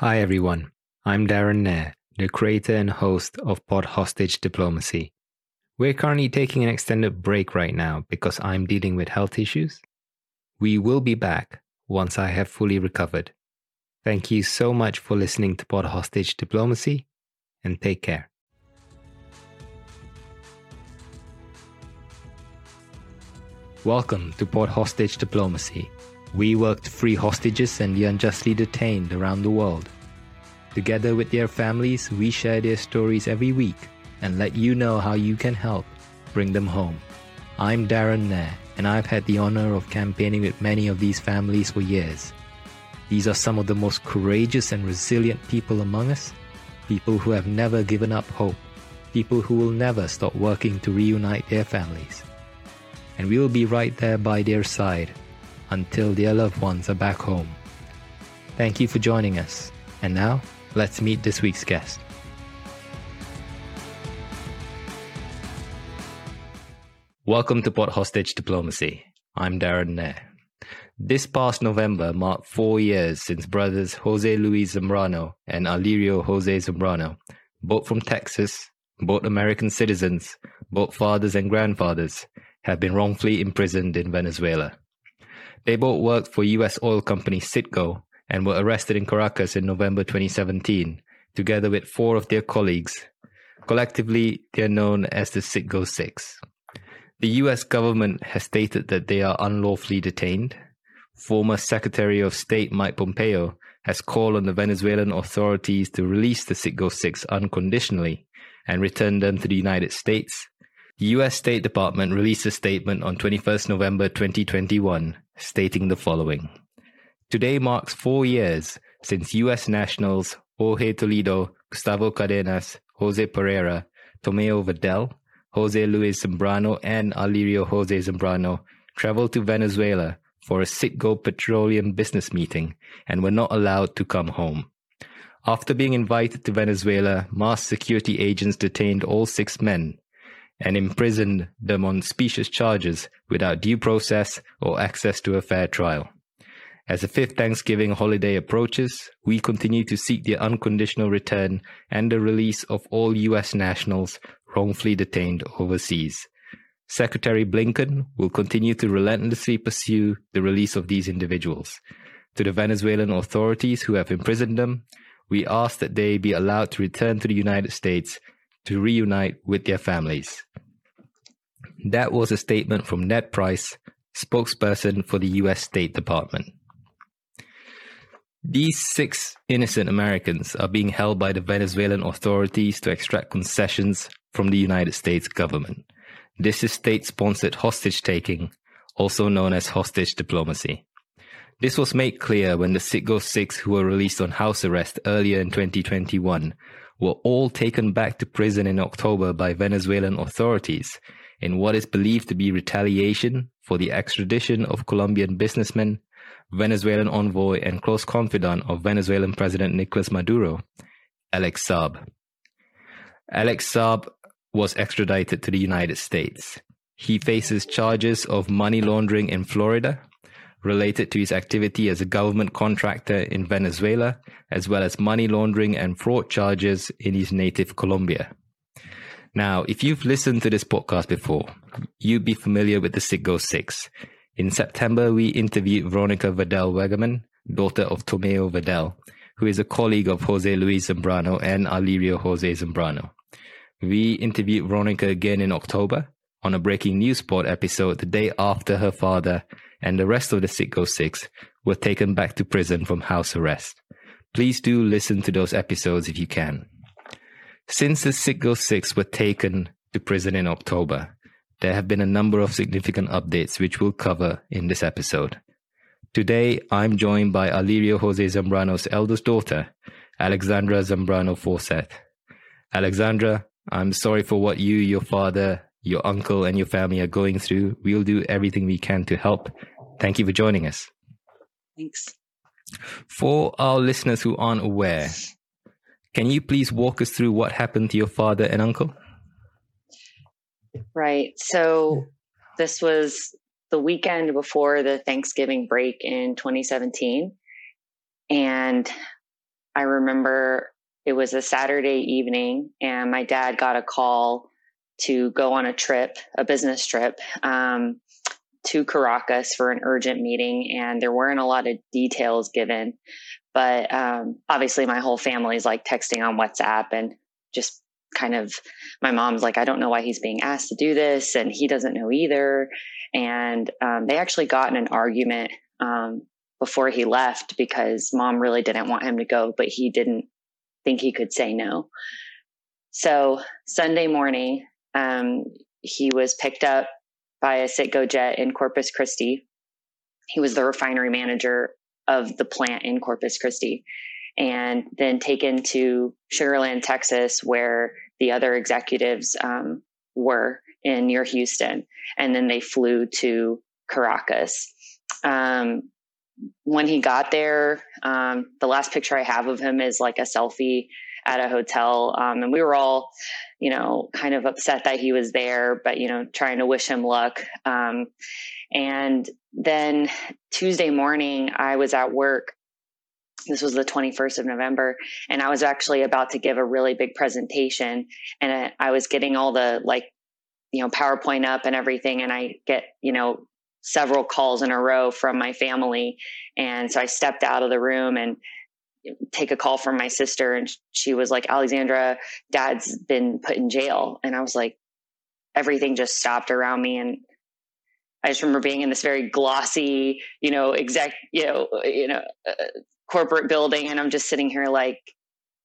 Hi, everyone. I'm Darren Nair, the creator and host of Pod Hostage Diplomacy. We're currently taking an extended break right now because I'm dealing with health issues. We will be back once I have fully recovered. Thank you so much for listening to Pod Hostage Diplomacy and take care. Welcome to Pod Hostage Diplomacy. We work to free hostages and the unjustly detained around the world. Together with their families, we share their stories every week and let you know how you can help bring them home. I'm Darren Nair, and I've had the honor of campaigning with many of these families for years. These are some of the most courageous and resilient people among us, people who have never given up hope, people who will never stop working to reunite their families. And we will be right there by their side until their loved ones are back home. Thank you for joining us. And now, let's meet this week's guest. Welcome to Pod Hostage Diplomacy. I'm Darren Nair. This past November marked four years since brothers Jose Luis Zambrano and Alirio Jose Zambrano, both from Texas, both American citizens, both fathers and grandfathers, have been wrongfully imprisoned in Venezuela. They both worked for US oil company Citgo and were arrested in Caracas in November 2017, together with four of their colleagues. Collectively, they are known as the Citgo Six. The US government has stated that they are unlawfully detained former Secretary of State Mike Pompeo has called on the Venezuelan authorities to release the Citgo Six unconditionally and return them to the United States. US State Department released a statement on 21st November 2021 stating the following Today marks four years since US nationals Jorge Toledo, Gustavo Cárdenas, Jose Pereira, Tomeu Vadell, Jose Luis Zambrano, and Alirio Jose Zambrano traveled to Venezuela for a Citgo petroleum business meeting and were not allowed to come home. After being invited to Venezuela, mass security agents detained all six men and imprisoned them on specious charges without due process or access to a fair trial. As the fifth Thanksgiving holiday approaches, we continue to seek the unconditional return and the release of all U.S. nationals wrongfully detained overseas. Secretary Blinken will continue to relentlessly pursue the release of these individuals. To the Venezuelan authorities who have imprisoned them, we ask that they be allowed to return to the United States to reunite with their families. That was a statement from Ned Price, spokesperson for the U.S. State Department. These six innocent Americans are being held by the Venezuelan authorities to extract concessions from the United States government. This is state sponsored hostage taking, also known as hostage diplomacy. This was made clear when the Citgo Six, who were released on house arrest earlier in 2021, were all taken back to prison in October by Venezuelan authorities in what is believed to be retaliation for the extradition of Colombian businessman, Venezuelan envoy, and close confidant of Venezuelan President Nicolas Maduro, Alex Saab. Alex Saab was extradited to the United States. He faces charges of money laundering in Florida related to his activity as a government contractor in Venezuela, as well as money laundering and fraud charges in his native Colombia. Now, if you've listened to this podcast before, you'd be familiar with the Citgo Six. In September, we interviewed Veronica Vadell Weggeman, daughter of Tomeu Vadell, who is a colleague of Jose Luis Zambrano and Alirio Jose Zambrano. We interviewed Veronica again in October on a breaking news spot episode the day after her father and the rest of the Citgo Six were taken back to prison from house arrest. Please do listen to those episodes if you can. Since the Citgo Six were taken to prison in October, there have been a number of significant updates which we'll cover in this episode. Today, I'm joined by Alirio Jose Zambrano's eldest daughter, Alexandra Zambrano Fawcett. Alexandra, I'm sorry for what you, your father, your uncle, and your family are going through. We'll do everything we can to help. Thank you for joining us. Thanks. For our listeners who aren't aware, can you please walk us through what happened to your father and uncle? Right. So, this was the weekend before the Thanksgiving break in 2017. And I remember it was a Saturday evening, and my dad got a call to go on a trip, a business trip, um, to Caracas for an urgent meeting. And there weren't a lot of details given. But um, obviously, my whole family's like texting on WhatsApp and just kind of my mom's like, I don't know why he's being asked to do this, and he doesn't know either. And um, they actually got in an argument um, before he left because mom really didn't want him to go, but he didn't think he could say no. So Sunday morning, um, he was picked up by a Citgo jet in Corpus Christi. He was the refinery manager of the plant in Corpus Christi and then taken to Sugarland, Texas, where the other executives um, were in near Houston. And then they flew to Caracas. Um, when he got there, um, the last picture I have of him is like a selfie at a hotel. Um, and we were all, you know, kind of upset that he was there, but, you know, trying to wish him luck. Um, and then Tuesday morning, I was at work. This was the 21st of November, and I was actually about to give a really big presentation. And I, I was getting all the like, you know, PowerPoint up and everything. And I get, you know, several calls in a row from my family. And so I stepped out of the room and take a call from my sister and she was like alexandra dad's been put in jail. And i was like everything just stopped around me. And i just remember being in this very glossy you know exec you know you know uh, corporate building. And i'm just sitting here like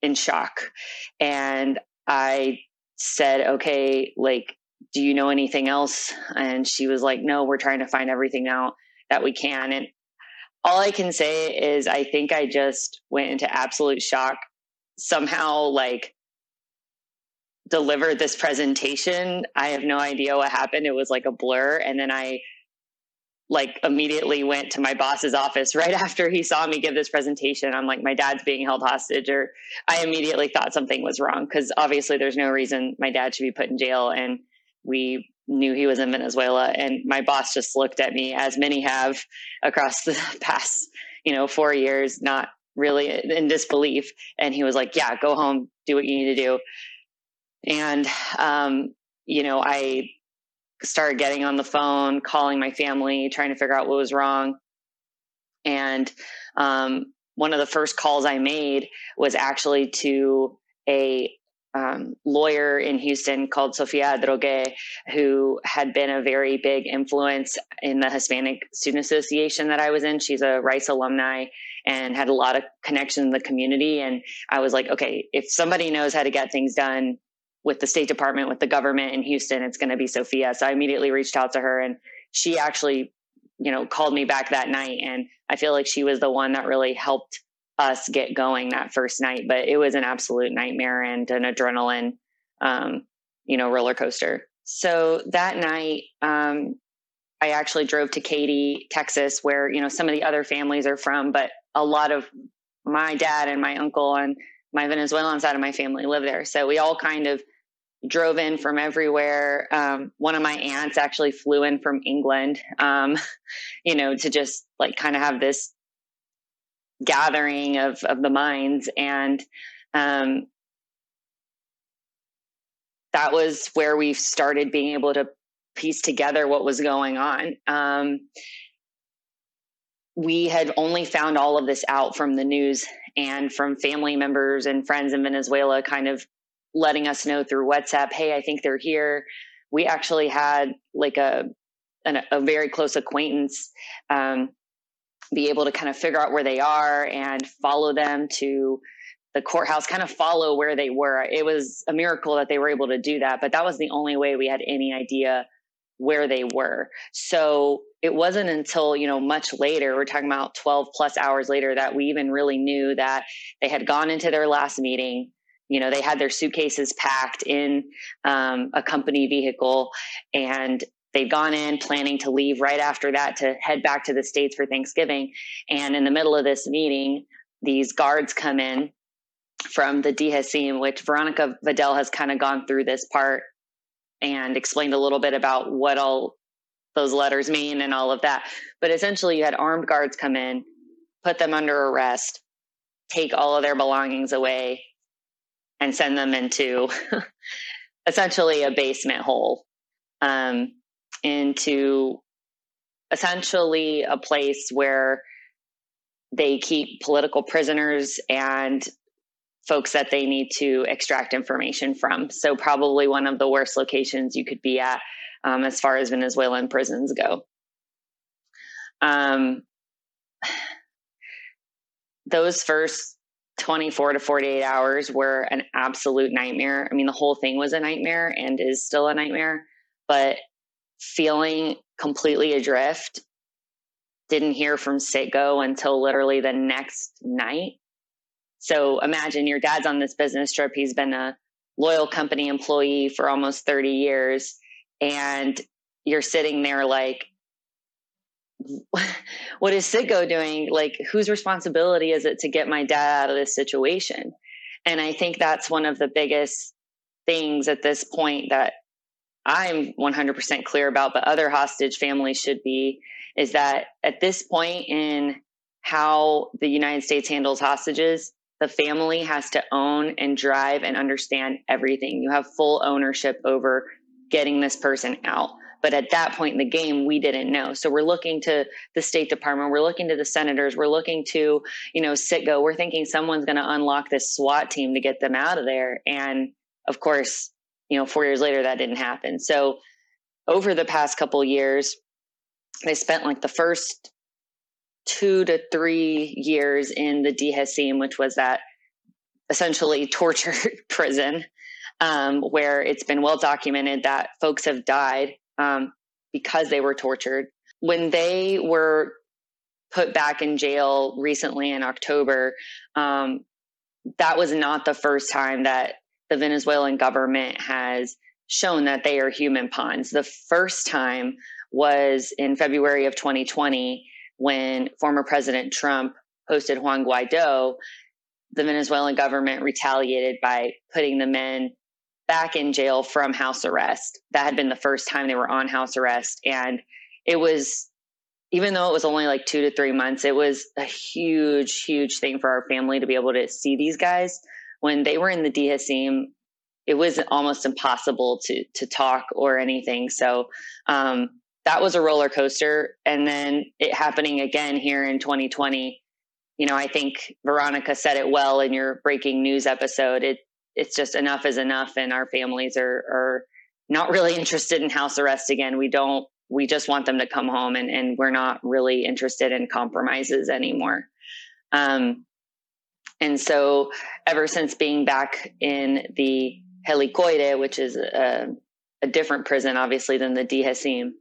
in shock. And i said okay like do you know anything else? And she was like no we're trying to find everything out that we can. And all I can say is I think I just went into absolute shock. Somehow, like, delivered this presentation. I have no idea what happened. It was like a blur. And then I, like, immediately went to my boss's office right after he saw me give this presentation. I'm like, my dad's being held hostage, or I immediately thought something was wrong because obviously there's no reason my dad should be put in jail. And we knew he was in Venezuela. And my boss just looked at me, as many have across the past, you know, four years, not really in disbelief. And he was like, Yeah, go home, do what you need to do. And, um, you know, I started getting on the phone, calling my family, trying to figure out what was wrong. And um, one of the first calls I made was actually to a um, lawyer in Houston called Sofia Adrogué, who had been a very big influence in the Hispanic Student Association that I was in. She's a Rice alumni and had a lot of connections in the community. And I was like, okay, if somebody knows how to get things done with the State Department, with the government in Houston, it's going to be Sofia. So I immediately reached out to her and she actually, you know, called me back that night. And I feel like she was the one that really helped us get going that first night, but it was an absolute nightmare and an adrenaline, um, you know, roller coaster. So that night, um, I actually drove to Katy, Texas, where, you know, some of the other families are from, but a lot of my dad and my uncle and my Venezuelan side of my family live there. So we all kind of drove in from everywhere. Um, one of my aunts actually flew in from England, um, you know, to just like kind of have this gathering of of the minds. And um, that was where we started being able to piece together what was going on. Um, we had only found all of this out from the news and from family members and friends in venezuela kind of letting us know through whatsapp hey i think they're here. We actually had like a an, a very close acquaintance um, be able to kind of figure out where they are and follow them to the courthouse, kind of follow where they were. It was a miracle that they were able to do that, but that was the only way we had any idea where they were. So it wasn't until, you know, much later, we're talking about 12 plus hours later, that we even really knew that they had gone into their last meeting. You know, they had their suitcases packed in um, a company vehicle and they'd gone in planning to leave right after that to head back to the States for Thanksgiving. And in the middle of this meeting, these guards come in from the DGCIM, which Veronica Vadell has kind of gone through this part and explained a little bit about what all those letters mean and all of that. But essentially, you had armed guards come in, put them under arrest, take all of their belongings away and send them into essentially a basement hole um, into essentially a place where they keep political prisoners and folks that they need to extract information from. So, probably one of the worst locations you could be at um, as far as Venezuelan prisons go. Um, those first 24 to 48 hours were an absolute nightmare. I mean, the whole thing was a nightmare and is still a nightmare, but feeling completely adrift, didn't hear from Citgo until literally the next night. So imagine your dad's on this business trip. He's been a loyal company employee for almost 30 years, and you're sitting there like, what is Citgo doing? Like, whose responsibility is it to get my dad out of this situation? And I think that's one of the biggest things at this point that I'm 100% clear about, but other hostage families should be, is that at this point in how the United States handles hostages, the family has to own and drive and understand everything. You have full ownership over getting this person out. But at that point in the game, we didn't know. So we're looking to the State Department, we're looking to the senators, we're looking to, you know, Citgo. We're thinking someone's going to unlock this SWAT team to get them out of there. And of course, you know, four years later, that didn't happen. So over the past couple years, they spent like the first two to three years in the DGCIM, which was that essentially torture prison, um, where it's been well documented that folks have died um, because they were tortured. When they were put back in jail recently in October, um, that was not the first time that the Venezuelan government has shown that they are human pawns. The first time was in February of 2020 when former President Trump hosted Juan Guaido. The Venezuelan government retaliated by putting the men back in jail from house arrest. That had been the first time they were on house arrest. And it was, even though it was only like two to three months, it was a huge, huge thing for our family to be able to see these guys. When they were in the DGCIM, it was almost impossible to to talk or anything. So um, that was a roller coaster. And then it happening again here in 2020. You know, I think Veronica said it well in your breaking news episode. It it's just enough is enough and our families are are not really interested in house arrest again we don't we just want them to come home and and we're not really interested in compromises anymore um and so ever since being back in the helicoide which is a, a different prison obviously than the DGCIM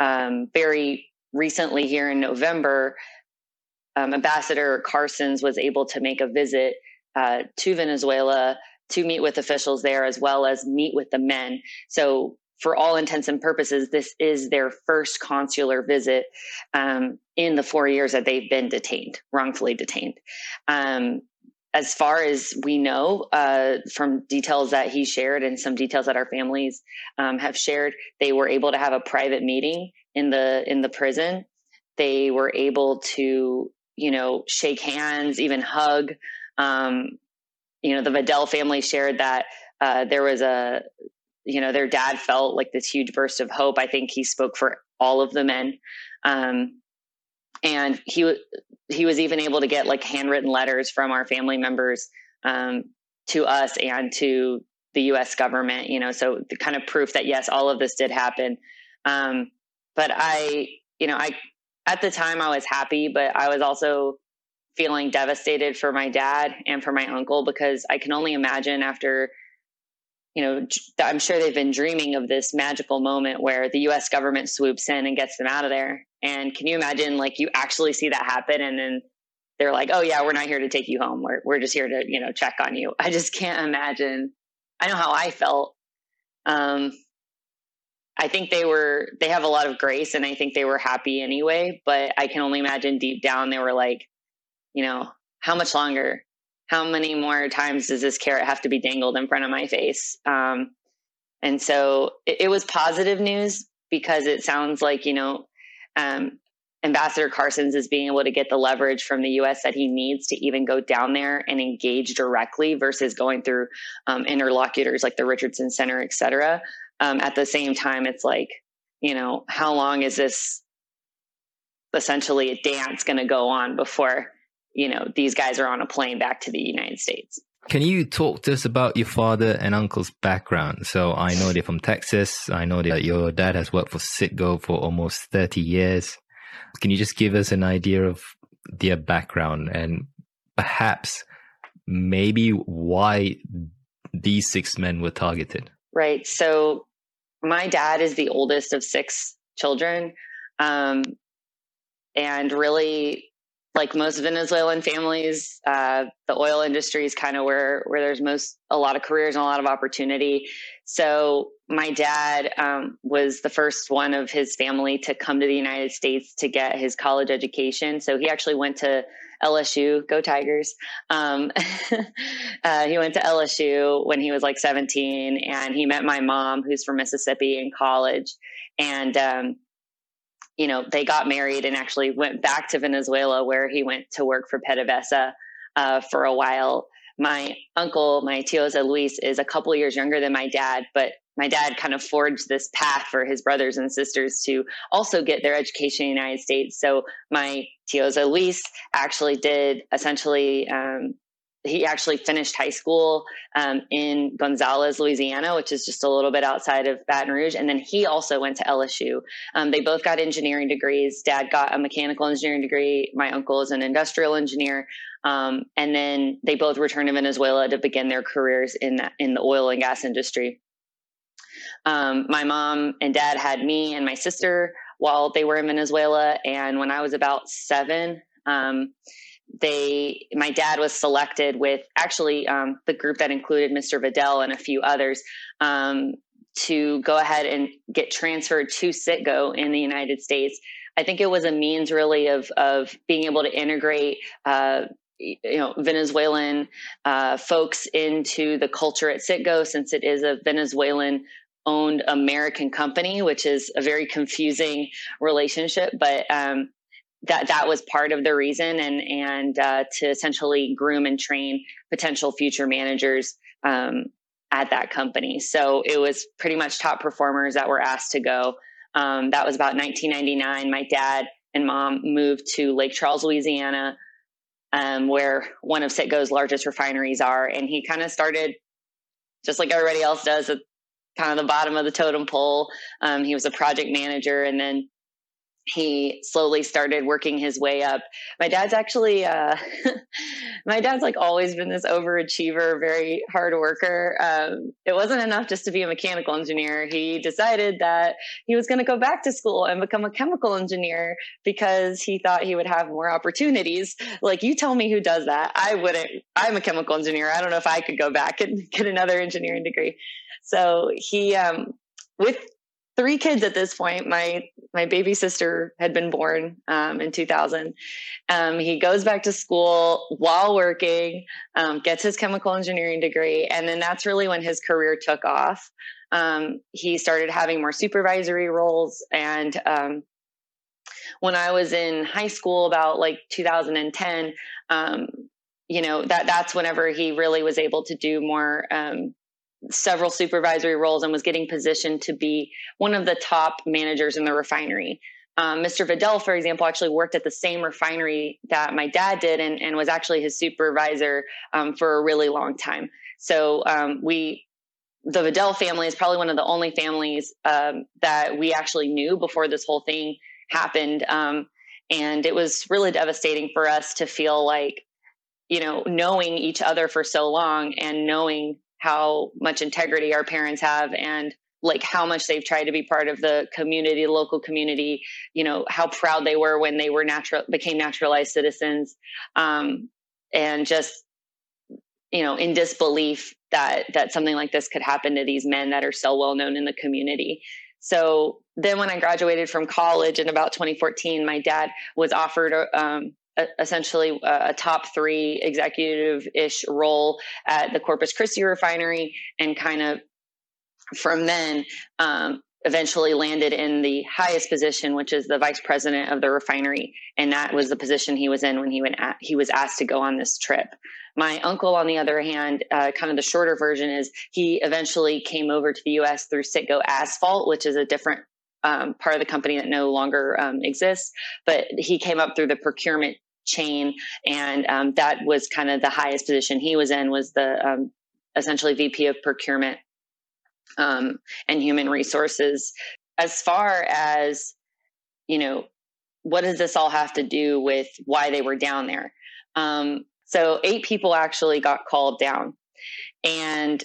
um very recently here in november um, ambassador carstens was able to make a visit uh, to venezuela to meet with officials there as well as meet with the men. So, for all intents and purposes, this is their first consular visit um, in the four years that they've been detained, wrongfully detained. Um, as far as we know, uh, from details that he shared and some details that our families um, have shared, they were able to have a private meeting in the in the prison. They were able to, you know, shake hands, even hug. Um, you know, the Vadell family shared that uh, there was a, you know, their dad felt like this huge burst of hope. I think he spoke for all of the men. Um, and he he was even able to get like handwritten letters from our family members um, to us and to the U.S. government. You know, so the kind of proof that yes, all of this did happen. Um, but I, you know, I at the time I was happy, but I was also feeling devastated for my dad and for my uncle because I can only imagine after, you know, I'm sure they've been dreaming of this magical moment where the US government swoops in and gets them out of there. And can you imagine, like, you actually see that happen and then they're like, oh, yeah, we're not here to take you home. We're, we're just here to, you know, check on you. I just can't imagine. I know how I felt. Um, I think they were, they have a lot of grace and I think they were happy anyway, but I can only imagine deep down they were like, you know, how much longer? How many more times does this carrot have to be dangled in front of my face? Um, and so it, it, was positive news because it sounds like, you know, um, Ambassador Carstens is being able to get the leverage from the U.S. that he needs to even go down there and engage directly versus going through um, interlocutors like the Richardson Center, et cetera. Um, at the same time, it's like, you know, how long is this essentially a dance going to go on before, you know, these guys are on a plane back to the United States? Can you talk to us about your father and uncle's background? So I know they're from Texas. I know that your dad has worked for Citgo for almost 30 years. Can you just give us an idea of their background and perhaps maybe why these six men were targeted? Right. So my dad is the oldest of six children. Um, and really, like most Venezuelan families, uh, the oil industry is kind of where where there's most a lot of careers and a lot of opportunity. So my dad um, was the first one of his family to come to the United States to get his college education. So he actually went to LSU, go Tigers. Um, uh, he went to LSU when he was like 17, and he met my mom, who's from Mississippi, in college. And um, you know, they got married and actually went back to Venezuela, where he went to work for PDVSA uh, for a while. My uncle, my tioza Luis, is a couple years younger than my dad, but my dad kind of forged this path for his brothers and sisters to also get their education in the United States. So my tioza Luis actually did essentially um, he actually finished high school um, in Gonzales, Louisiana, which is just a little bit outside of Baton Rouge. And then he also went to LSU. Um, they both got engineering degrees. Dad got a mechanical engineering degree. My uncle is an industrial engineer. Um, and then they both returned to Venezuela to begin their careers in that, in the oil and gas industry. Um, my mom and dad had me and my sister while they were in Venezuela. And when I was about seven, um, they, my dad was selected with actually um, the group that included Mr. Vadell and a few others um, to go ahead and get transferred to Citgo in the United States. I think it was a means really of of being able to integrate uh, you know Venezuelan uh, folks into the culture at Citgo since it is a Venezuelan owned American company, which is a very confusing relationship. But um, that that was part of the reason, and and uh, to essentially groom and train potential future managers um, at that company. So it was pretty much top performers that were asked to go. Um, that was about 1999. My dad and mom moved to Lake Charles, Louisiana, um, where one of Citgo's largest refineries are, and he kind of started just like everybody else does at kind of the bottom of the totem pole. Um, he was a project manager and then he slowly started working his way up. My dad's actually, uh, my dad's like always been this overachiever, very hard worker. Um, it wasn't enough just to be a mechanical engineer. He decided that he was going to go back to school and become a chemical engineer because he thought he would have more opportunities. Like, you tell me who does that. I wouldn't. I'm a chemical engineer. I don't know if I could go back and get another engineering degree. So he, um, with three kids at this point. My my baby sister had been born um, in 2000. Um, he goes back to school while working, um, gets his chemical engineering degree, and then that's really when his career took off. Um, he started having more supervisory roles, and um, when I was in high school, about like 2010. Um, you know that that's whenever he really was able to do more several supervisory roles and was getting positioned to be one of the top managers in the refinery. Um, Mr. Vadell, for example, actually worked at the same refinery that my dad did and, and was actually his supervisor um, for a really long time. So um, we, the Vadell family is probably one of the only families um, that we actually knew before this whole thing happened. Um, and it was really devastating for us to feel like, you know, knowing each other for so long and knowing how much integrity our parents have and like how much they've tried to be part of the community, local community, you know, how proud they were when they were natural, became naturalized citizens. Um, and just, you know, in disbelief that, that something like this could happen to these men that are so well known in the community. So then when I graduated from college in about 2014, my dad was offered um, essentially a, top three executive ish role at the Corpus Christi refinery and kind of from then um, eventually landed in the highest position, which is the vice president of the refinery, and that was the position he was in when he went at, he was asked to go on this trip. My uncle, on the other hand, uh, kind of the shorter version is he eventually came over to the U.S. through Citgo Asphalt, which is a different um, part of the company that no longer um, exists. But he came up through the procurement chain, and um, that was kind of the highest position he was in was the um, essentially VP of procurement um, and human resources. As far as you know, what does this all have to do with why they were down there? Um, so eight people actually got called down, and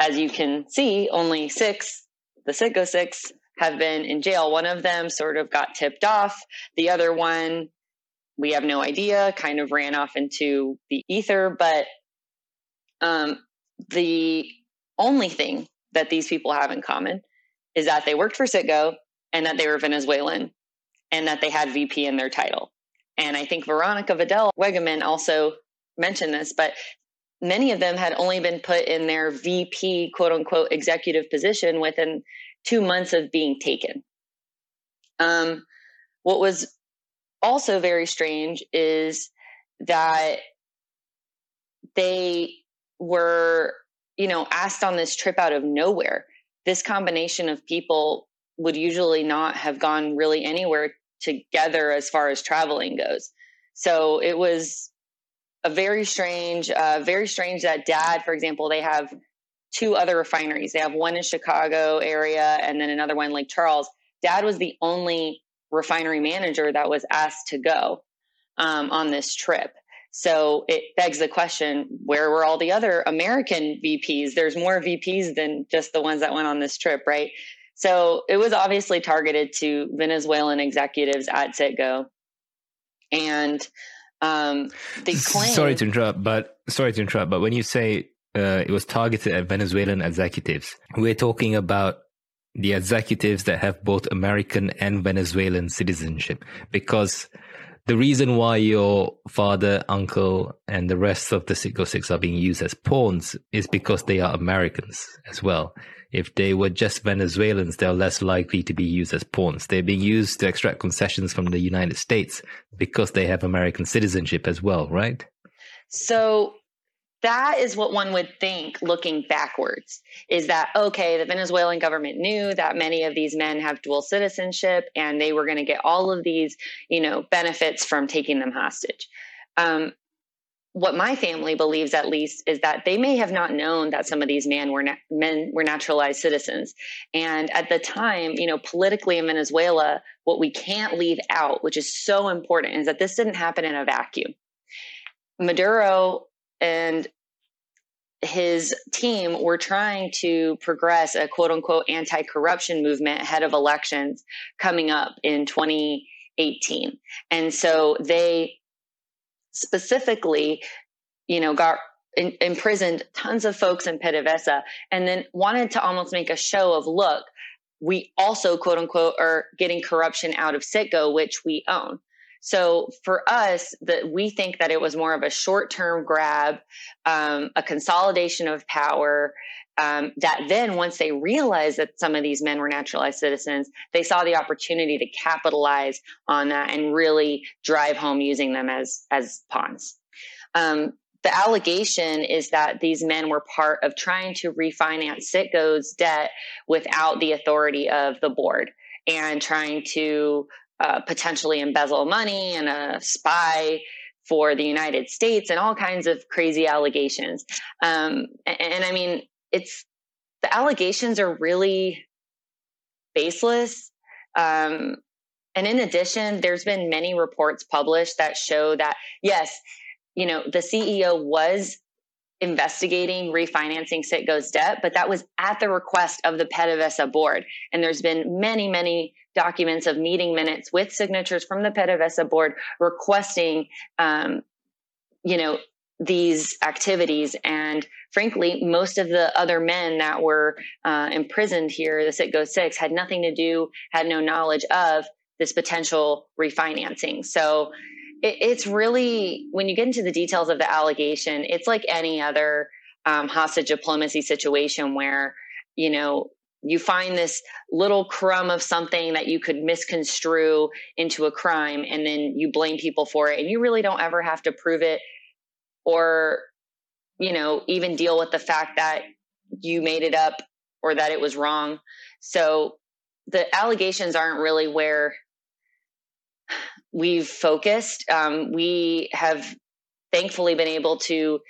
as you can see, only six, the Citgo six, have been in jail. One of them sort of got tipped off. The other one, we have no idea, kind of ran off into the ether. But um, the only thing that these people have in common is that they worked for Citgo and that they were Venezuelan and that they had VP in their title. And I think Veronica Vadell Weggeman also mentioned this, but many of them had only been put in their VP quote unquote executive position within two months of being taken. Um, what was also very strange is that they were, you know, asked on this trip out of nowhere. This combination of people would usually not have gone really anywhere together as far as traveling goes. So it was a very strange, uh, very strange that dad, for example, they have two other refineries. They have one in Chicago area and then another one in Lake Charles. Dad was the only refinery manager that was asked to go um, on this trip. So it begs the question where were all the other American VPs? There's more VPs than just the ones that went on this trip, right? So it was obviously targeted to Venezuelan executives at Citgo. And um, they claim. Sorry to interrupt, but sorry to interrupt, but when you say uh, it was targeted at Venezuelan executives, we're talking about the executives that have both American and Venezuelan citizenship because the reason why your father, uncle, and the rest of the Citgo oh Six are being used as pawns is because they are Americans as well. If they were just Venezuelans, they're less likely to be used as pawns. They're being used to extract concessions from the United States because they have American citizenship as well, right? So that is what one would think looking backwards is that okay the venezuelan government knew that many of these men have dual citizenship and they were going to get all of these you know benefits from taking them hostage. Um, what my family believes at least is that they may have not known that some of these men were na- men were naturalized citizens. And at the time you know politically in venezuela what we can't leave out which is so important is that this didn't happen in a vacuum. Maduro and his team were trying to progress a quote unquote anti corruption movement ahead of elections coming up in 2018. And so they specifically, you know, got in, imprisoned tons of folks in PDVSA and then wanted to almost make a show of look, we also quote unquote are getting corruption out of Citgo, which we own. So for us, that we think that it was more of a short term grab, um, a consolidation of power. Um, that then, once they realized that some of these men were naturalized citizens, they saw the opportunity to capitalize on that and really drive home using them as as pawns. Um, the allegation is that these men were part of trying to refinance Citgo's debt without the authority of the board and trying to uh, potentially embezzle money and a spy for the United States and all kinds of crazy allegations. Um, and, and I mean, it's the allegations are really baseless. Um, and in addition, there's been many reports published that show that, yes, you know, the CEO was investigating refinancing Citgo's debt, but that was at the request of the PDVSA board. And there's been many, many documents of meeting minutes with signatures from the PDVSA board requesting, um, you know, these activities. And frankly, most of the other men that were uh, imprisoned here, the Citgo Six, had nothing to do, had no knowledge of this potential refinancing. So it, it's really, when you get into the details of the allegation, it's like any other um, hostage diplomacy situation where, you know, you find this little crumb of something that you could misconstrue into a crime and then you blame people for it and you really don't ever have to prove it or you know even deal with the fact that you made it up or that it was wrong. So the allegations aren't really where we've focused. Um, we have thankfully been able to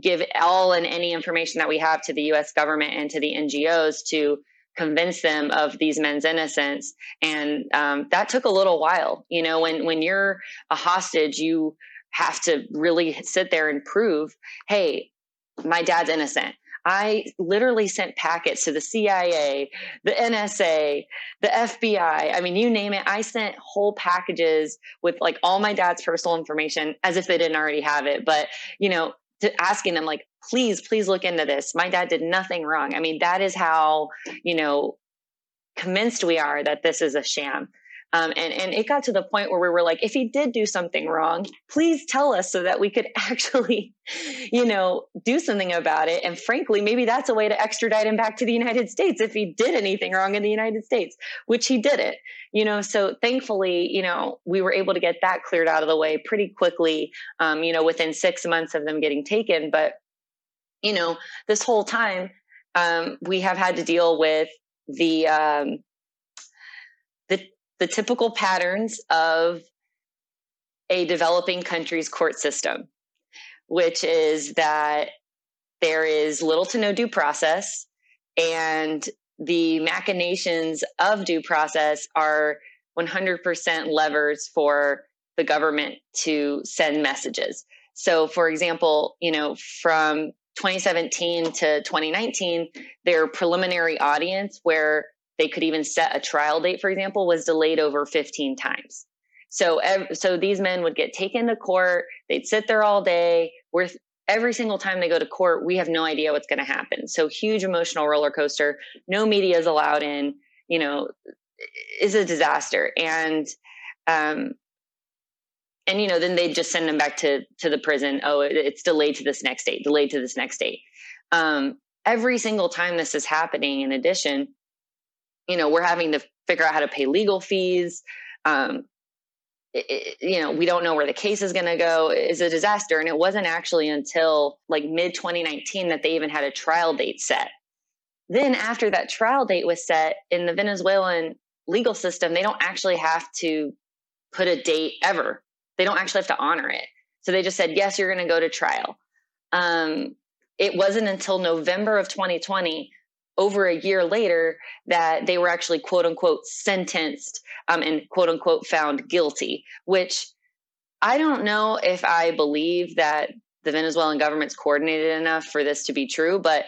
give all and any information that we have to the US government and to the NGOs to convince them of these men's innocence. And um, that took a little while. You know, when, when you're a hostage, you have to really sit there and prove, hey, my dad's innocent. I literally sent packets to the CIA, the NSA, the FBI. I mean, you name it. I sent whole packages with like all my dad's personal information as if they didn't already have it. But, you know, asking them like please please look into this. My dad did nothing wrong. I mean that is how you know convinced we are that this is a sham um, and and it got to the point where we were like if he did do something wrong please tell us so that we could actually you know do something about it. And frankly maybe that's a way to extradite him back to the united states if he did anything wrong in the united states which he didn't you know? So thankfully you know we were able to get that cleared out of the way pretty quickly um, you know within six months of them getting taken. But you know this whole time um, we have had to deal with the um, the typical patterns of a developing country's court system, which is that there is little to no due process and the machinations of due process are 100% levers for the government to send messages. So, for example, you know, from 2017 to 2019, their preliminary audience, where they could even set a trial date, for example, was delayed over 15 times. So, so these men would get taken to court. They'd sit there all day. With every single time they go to court, we have no idea what's going to happen. So, huge emotional roller coaster. No media is allowed in. You know, is a disaster. And, um, and you know, then they just send them back to to the prison. Oh, it's delayed to this next date. Delayed to this next date. Um, every single time this is happening, in addition, you know, we're having to figure out how to pay legal fees. Um, it, you know, we don't know where the case is going to go. Is a disaster. And it wasn't actually until like mid 2019 that they even had a trial date set. Then, after that trial date was set in the Venezuelan legal system, they don't actually have to put a date ever. They don't actually have to honor it. So they just said, yes, you're going to go to trial. Um, it wasn't until November of 2020 over a year later that they were actually quote unquote sentenced um, and quote unquote found guilty, which I don't know if I believe that the Venezuelan government's coordinated enough for this to be true, but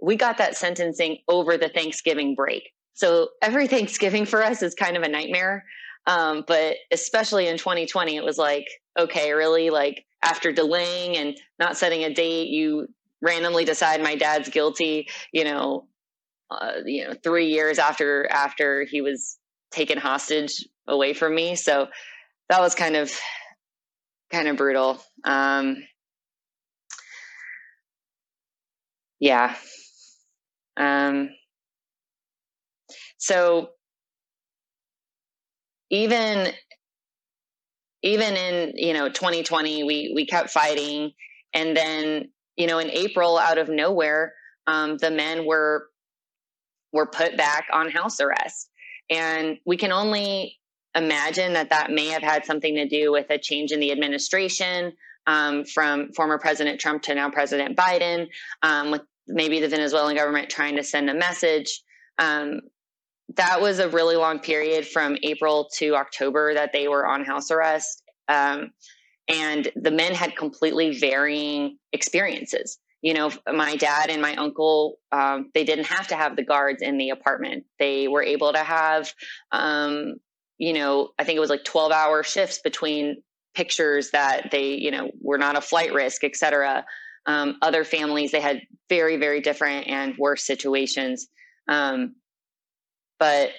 we got that sentencing over the Thanksgiving break. So every Thanksgiving for us is kind of a nightmare. Um, but especially in 2020, it was like, okay, really? Like after delaying and not setting a date, you randomly decide my dad's guilty, you know, uh, you know, three years after after he was taken hostage away from me. So that was kind of kind of brutal. Um, yeah. Um, so even even in you know 2020 we we kept fighting and then you know in april out of nowhere um, the men were were put back on house arrest. And we can only imagine that that may have had something to do with a change in the administration um, from former President Trump to now President Biden, um, with maybe the Venezuelan government trying to send a message. Um, that was a really long period from April to October that they were on house arrest. Um, and the men had completely varying experiences you know, my dad and my uncle, um, they didn't have to have the guards in the apartment. They were able to have, um, you know, I think it was like 12 hour shifts between pictures that they, you know, were not a flight risk, et cetera. Um, other families, they had very, very different and worse situations. Um, but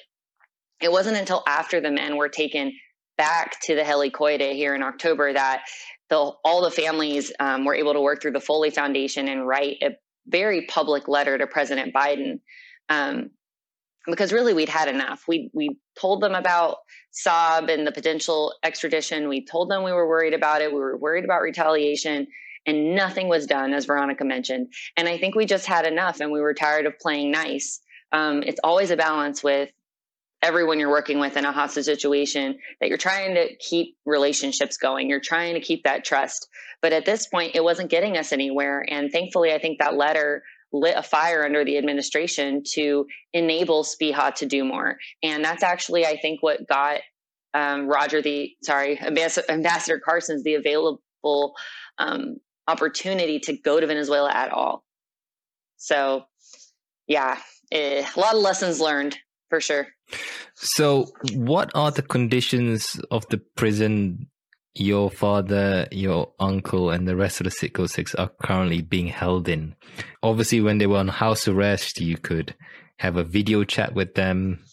it wasn't until after the men were taken back to the helicoide here in October that the, all the families um, were able to work through the Foley Foundation and write a very public letter to President Biden. Um, because really we'd had enough. We we told them about Saab and the potential extradition. We told them we were worried about it. We were worried about retaliation, and nothing was done, as Veronica mentioned. And I think we just had enough, and we were tired of playing nice. Um, it's always a balance with everyone you're working with in a hostage situation that you're trying to keep relationships going. You're trying to keep that trust. But at this point, it wasn't getting us anywhere. And thankfully, I think that letter lit a fire under the administration to enable Spiha to do more. And that's actually, I think, what got um, Roger the sorry Ambassador, Ambassador Carstens the available um, opportunity to go to Venezuela at all. So, yeah, eh, a lot of lessons learned for sure. So, what are the conditions of the prison your father, your uncle, and the rest of the Citgo Six are currently being held in. Obviously, when they were on house arrest, you could have a video chat with them.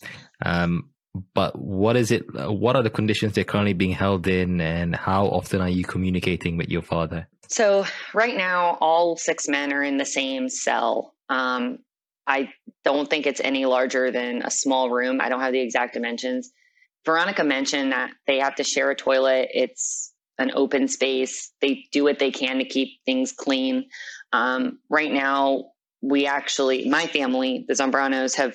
Um, but what is it? What are the conditions they're currently being held in, and how often are you communicating with your father? So right now, all six men are in the same cell. Um, I don't think it's any larger than a small room. I don't have the exact dimensions. Veronica mentioned that they have to share a toilet. It's an open space. They do what they can to keep things clean. Um, right now, we actually, my family, the Zambranos, have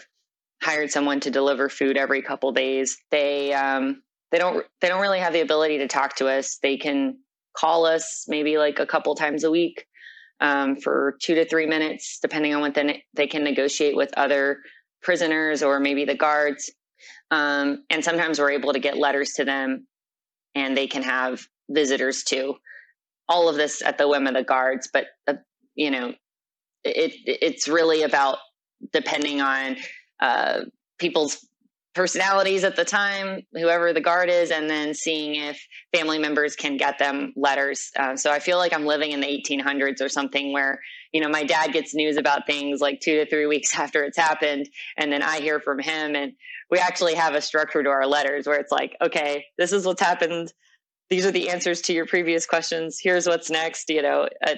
hired someone to deliver food every couple days. They um, they don't they don't really have the ability to talk to us. They can call us maybe like a couple times a week um, for two to three minutes, depending on what they, they can negotiate with other prisoners or maybe the guards. Um, and sometimes we're able to get letters to them and they can have visitors too. All of this at the whim of the guards, but uh, you know, it it's really about depending on uh, people's personalities at the time, whoever the guard is, and then seeing if family members can get them letters. Uh, so I feel like I'm living in the 1800s or something where, you know, my dad gets news about things like two to three weeks after it's happened. And then I hear from him. And we actually have a structure to our letters where it's like, okay, this is what's happened. These are the answers to your previous questions. Here's what's next. You know, uh,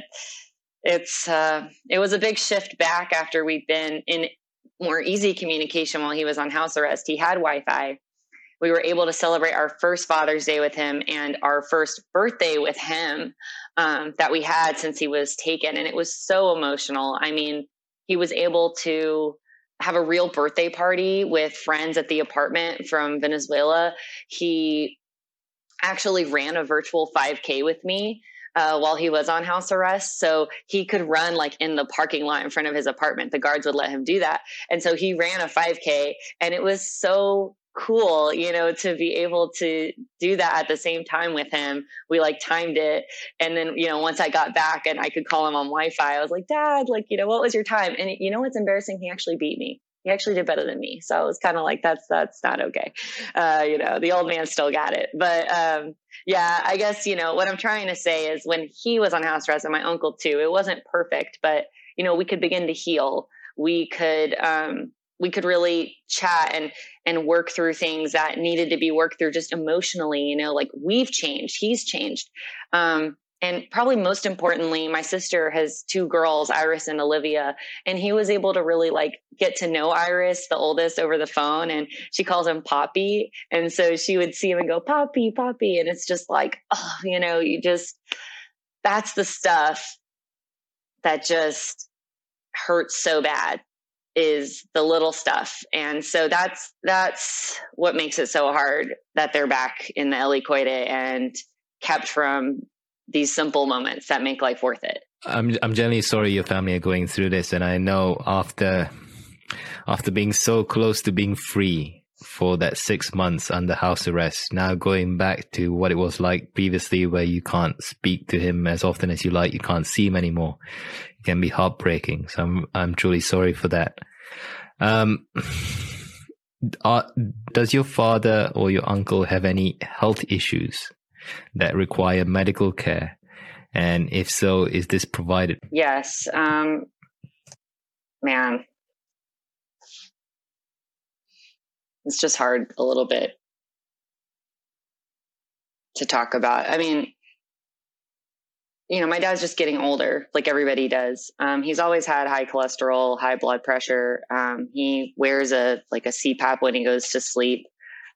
it's uh, it was a big shift back after we've been in more easy communication while he was on house arrest. He had Wi-Fi. We were able to celebrate our first Father's Day with him and our first birthday with him um, that we had since he was taken, and it was so emotional. I mean, he was able to have a real birthday party with friends at the apartment from Venezuela. He actually ran a virtual 5K with me uh, while he was on house arrest. So he could run like in the parking lot in front of his apartment. The guards would let him do that. And so he ran a 5K and it was so cool, you know, to be able to do that at the same time with him. We like timed it. And then, you know, once I got back and I could call him on Wi Fi, I was like, Dad, like, you know, what was your time? And you know what's embarrassing? He actually beat me. He actually did better than me. So I was kind of like, that's, that's not okay. Uh, you know, the old man still got it. But, um, yeah, I guess, you know, what I'm trying to say is when he was on house arrest and my uncle too, it wasn't perfect, but, you know, we could begin to heal. We could, um, we could really chat and and work through things that needed to be worked through just emotionally you know like we've changed he's changed um, and probably most importantly my sister has two girls iris and olivia and he was able to really like get to know iris the oldest over the phone and she calls him poppy and so she would see him and go poppy poppy and it's just like oh you know you just that's the stuff that just hurts so bad is the little stuff. And so that's that's what makes it so hard that they're back in the helicoide and kept from these simple moments that make life worth it. I'm I'm genuinely sorry your family are going through this and I know after after being so close to being free for that six months under house arrest, now going back to what it was like previously where you can't speak to him as often as you like, you can't see him anymore it can be heartbreaking. So I'm I'm truly sorry for that. Um, are, does your father or your uncle have any health issues that require medical care? And if so, is this provided? Yes. Um, man, it's just hard a little bit to talk about. I mean, you know, my dad's just getting older, like everybody does. Um, he's always had high cholesterol, high blood pressure. Um, he wears a like a CPAP when he goes to sleep,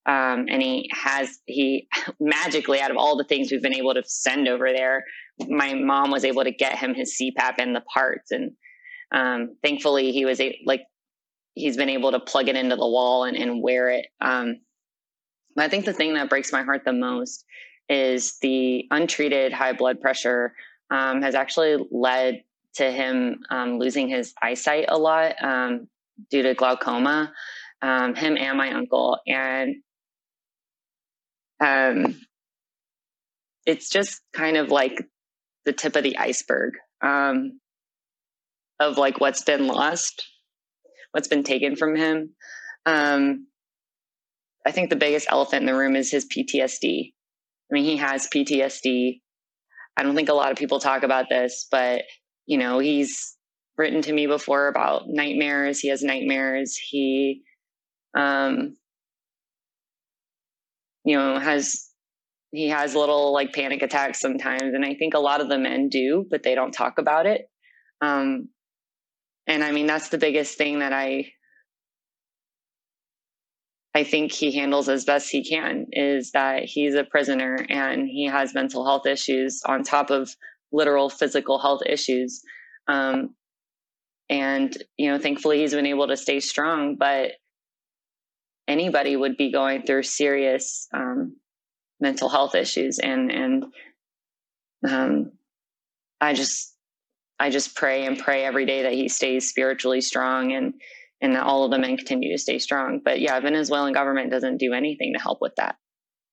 um, and he has he magically out of all the things we've been able to send over there, my mom was able to get him his CPAP and the parts, and um, thankfully he was a, like he's been able to plug it into the wall and, and wear it. Um, but I think the thing that breaks my heart the most is the untreated high blood pressure um, has actually led to him um, losing his eyesight a lot um, due to glaucoma. Um, him and my uncle, and um, it's just kind of like the tip of the iceberg um, of like what's been lost, what's been taken from him. I think the biggest elephant in the room is his PTSD. I mean, he has PTSD. I don't think a lot of people talk about this, but you know, he's written to me before about nightmares. He has nightmares. He, um, you know, has he has little like panic attacks sometimes, and I think a lot of the men do, but they don't talk about it. Um, and I mean, that's the biggest thing that I I think he handles as best he can is that he's a prisoner and he has mental health issues on top of literal physical health issues. Um, and, you know, thankfully he's been able to stay strong, but anybody would be going through serious um, mental health issues. And, and um, I just, I just pray and pray every day that he stays spiritually strong and, and that all of the men continue to stay strong. But yeah, Venezuelan government doesn't do anything to help with that.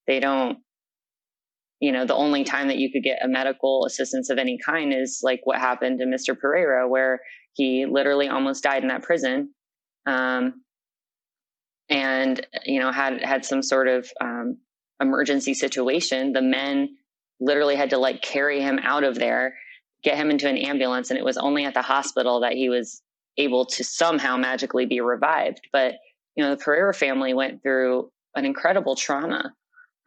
They don't, you know, the only time that you could get a medical assistance of any kind is like what happened to Mr. Pereira, where he literally almost died in that prison. Um, and, you know, had, had some sort of, um, emergency situation. The men literally had to like carry him out of there, get him into an ambulance. And it was only at the hospital that he was able to somehow magically be revived. But you know, the Pereira family went through an incredible trauma.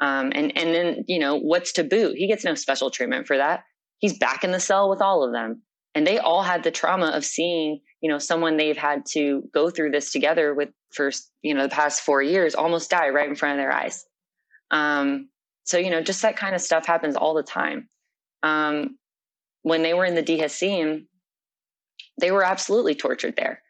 Um, and and then you know what's to boot? He gets no special treatment for that. He's back in the cell with all of them, and they all had the trauma of seeing you know someone they've had to go through this together with for you know the past four years almost die right in front of their eyes. Um, so you know just that kind of stuff happens all the time. Um, when they were in the DGCIM, they were absolutely tortured there.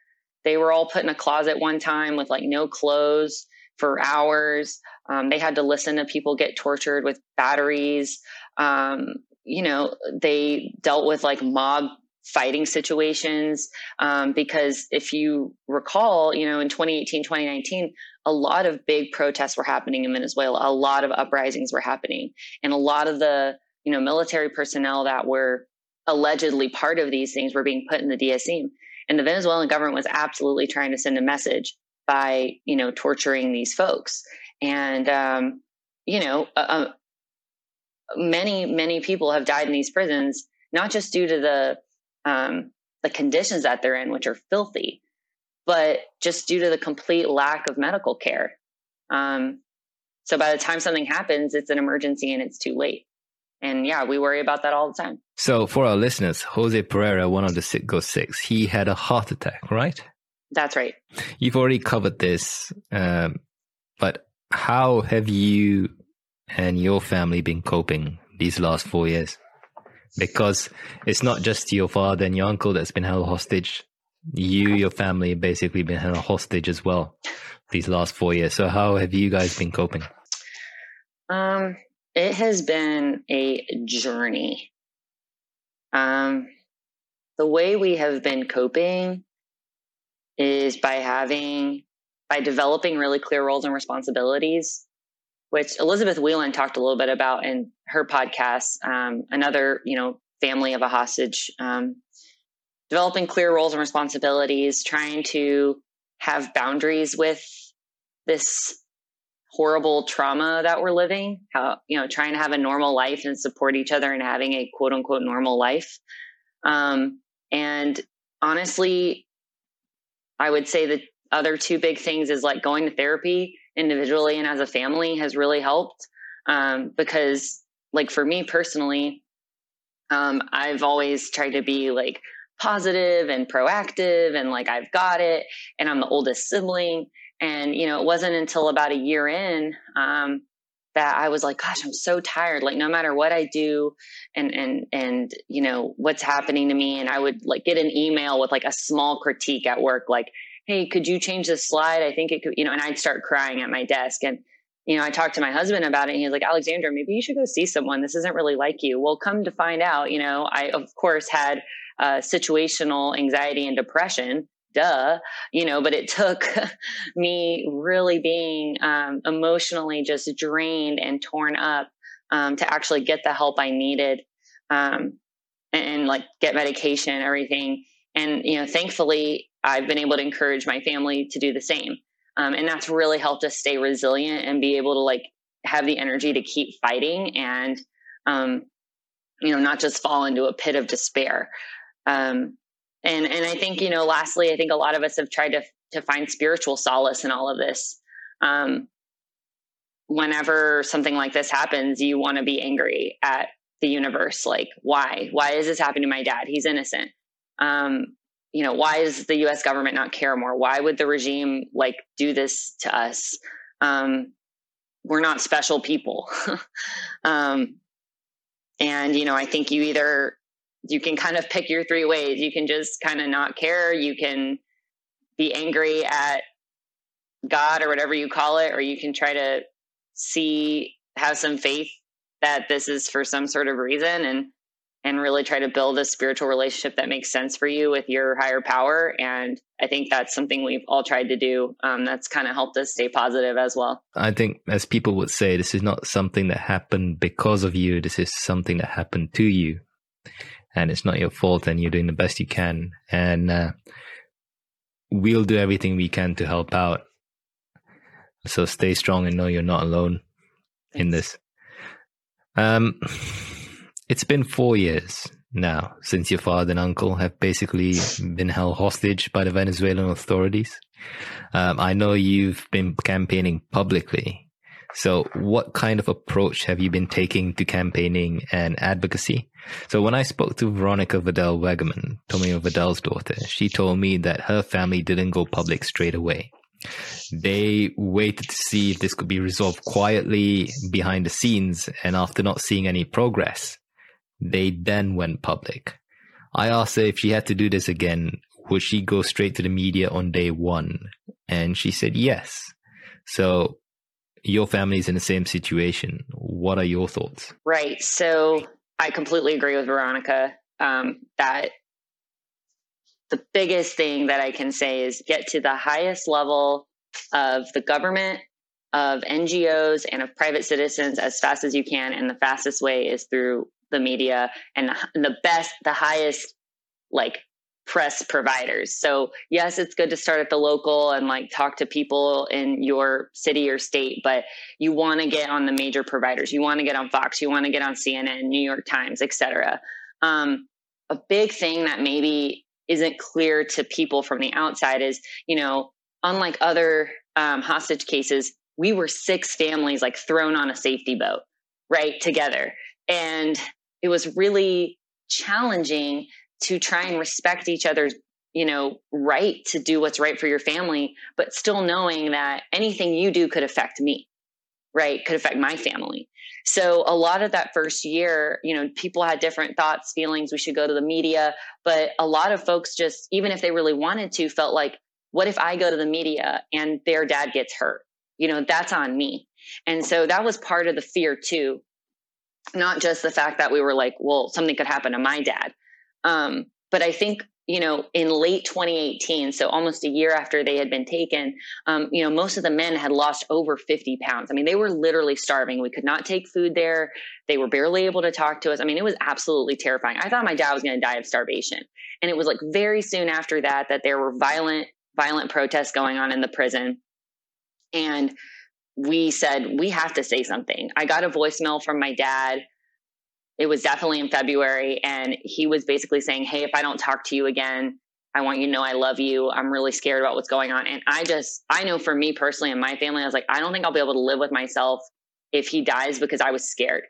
They were all put in a closet one time with like no clothes for hours. Um, they had to listen to people get tortured with batteries. Um, you know, they dealt with like mob fighting situations um, because if you recall, you know, in 2018, 2019, a lot of big protests were happening in Venezuela. A lot of uprisings were happening, and a lot of the you know military personnel that were allegedly part of these things were being put in the DSM. And the Venezuelan government was absolutely trying to send a message by, you know, torturing these folks. And, um, you know, uh, uh, many, many people have died in these prisons, not just due to the, um, the conditions that they're in, which are filthy, but just due to the complete lack of medical care. Um, so by the time something happens, it's an emergency and it's too late. And yeah, we worry about that all the time. So for our listeners, Jose Pereira, one of the Citgo Six, he had a heart attack, right? That's right. You've already covered this, um, but how have you and your family been coping these last four years? Because it's not just your father and your uncle that's been held hostage. You, your family, basically been held hostage as well these last four years. So how have you guys been coping? Um, it has been a journey. Um, the way we have been coping is by having, by developing really clear roles and responsibilities, which Elizabeth Whelan talked a little bit about in her podcast. Um, another, you know, family of a hostage, um, developing clear roles and responsibilities, trying to have boundaries with this horrible trauma that we're living, how, you know, trying to have a normal life and support each other and having a quote unquote normal life. Um, and honestly, I would say the other two big things is like going to therapy individually and as a family has really helped. Um, because like for me personally, Um, I've always tried to be like positive and proactive and like I've got it. And I'm the oldest sibling. And, you know, it wasn't until about a year in um, that I was like, gosh, I'm so tired. Like no matter what I do and, and, and, you know, what's happening to me. And I would like get an email with like a small critique at work, like, Hey, could you change this slide? I think it could, you know, and I'd start crying at my desk. And, you know, I talked to my husband about it and he was like, Alexandra, maybe you should go see someone. This isn't really like you. Well, come to find out, you know, I, of course, had uh, situational anxiety and depression. Duh, you know, but it took me really being um, emotionally just drained and torn up um, to actually get the help I needed um, and, and like get medication, everything. And, you know, thankfully, I've been able to encourage my family to do the same. Um, and that's really helped us stay resilient and be able to like have the energy to keep fighting and um, you know not just fall into a pit of despair. Um, and and i think you know lastly i think a lot of us have tried to to find spiritual solace in all of this. Um, whenever something like this happens you want to be angry at the universe like why? Why is this happening to my dad? He's innocent. Um, you know, why does the U.S. government not care more? Why would the regime like do this to us? Um, we're not special people. um, and you know, I think you either you can kind of pick your three ways. You can just kind of not care. You can be angry at God or whatever you call it, or you can try to see have some faith that this is for some sort of reason and and really try to build a spiritual relationship that makes sense for you with your higher power. And I think that's something we've all tried to do. Um, that's kind of helped us stay positive as well. I think, as people would say, this is not something that happened because of you. This is something that happened to you. And it's not your fault, and you're doing the best you can. And uh, we'll do everything we can to help out. So stay strong and know you're not alone Thanks. in this. Um, it's been four years now since your father and uncle have basically been held hostage by the Venezuelan authorities. Um, I know you've been campaigning publicly. So, what kind of approach have you been taking to campaigning and advocacy? So, when I spoke to Veronica Vadell Weggeman, Tomeu Vadell's daughter, she told me that her family didn't go public straight away. They waited to see if this could be resolved quietly behind the scenes, and after not seeing any progress, they then went public. I asked her if she had to do this again, would she go straight to the media on day one? And she said yes. So your family is in the same situation. What are your thoughts? Right. So I completely agree with Veronica um, that the biggest thing that I can say is get to the highest level of the government, of NGOs, and of private citizens as fast as you can. And the fastest way is through the media and the best, the highest like press providers. So yes, it's good to start at the local and like talk to people in your city or state, but you want to get on the major providers. You want to get on Fox. You want to get on CNN, New York Times, etc. Um, a big thing that maybe isn't clear to people from the outside is, you know, unlike other um, hostage cases, we were six families like thrown on a safety boat, right, together. And it was really challenging to try and respect each other's you know right to do what's right for your family but still knowing that anything you do could affect me right? Could affect my family. So a lot of that first year you know people had different thoughts feelings we should go to the media but a lot of folks just even if they really wanted to felt like what if i go to the media and their dad gets hurt? You know that's on me. And so that was part of the fear too not just the fact that we were like, well, something could happen to my dad. Um, but I think, you know, in late 2018, so almost a year after they had been taken, um, you know, most of the men had lost over 50 pounds. I mean, they were literally starving. We could not take food there. They were barely able to talk to us. I mean, it was absolutely terrifying. I thought my dad was going to die of starvation. And it was like very soon after that that there were violent, violent protests going on in the prison. And we said, we have to say something. I got a voicemail from my dad. It was definitely in February. And he was basically saying, Hey, if I don't talk to you again, I want you to know I love you. I'm really scared about what's going on. And I just, I know for me personally and my family, I was like, I don't think I'll be able to live with myself if he dies because I was scared.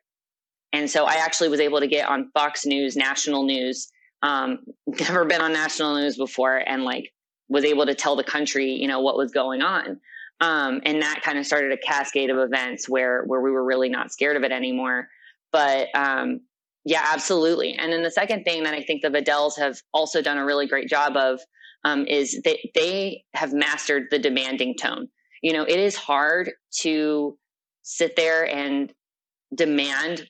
And so I actually was able to get on Fox News, national news. Um, never been on national news before, and like was able to tell the country, you know, what was going on. Um, and that kind of started a cascade of events where where we were really not scared of it anymore. But um, yeah, absolutely. And then the second thing that I think the Vadells have also done a really great job of um, is that they have mastered the demanding tone. You know, it is hard to sit there and demand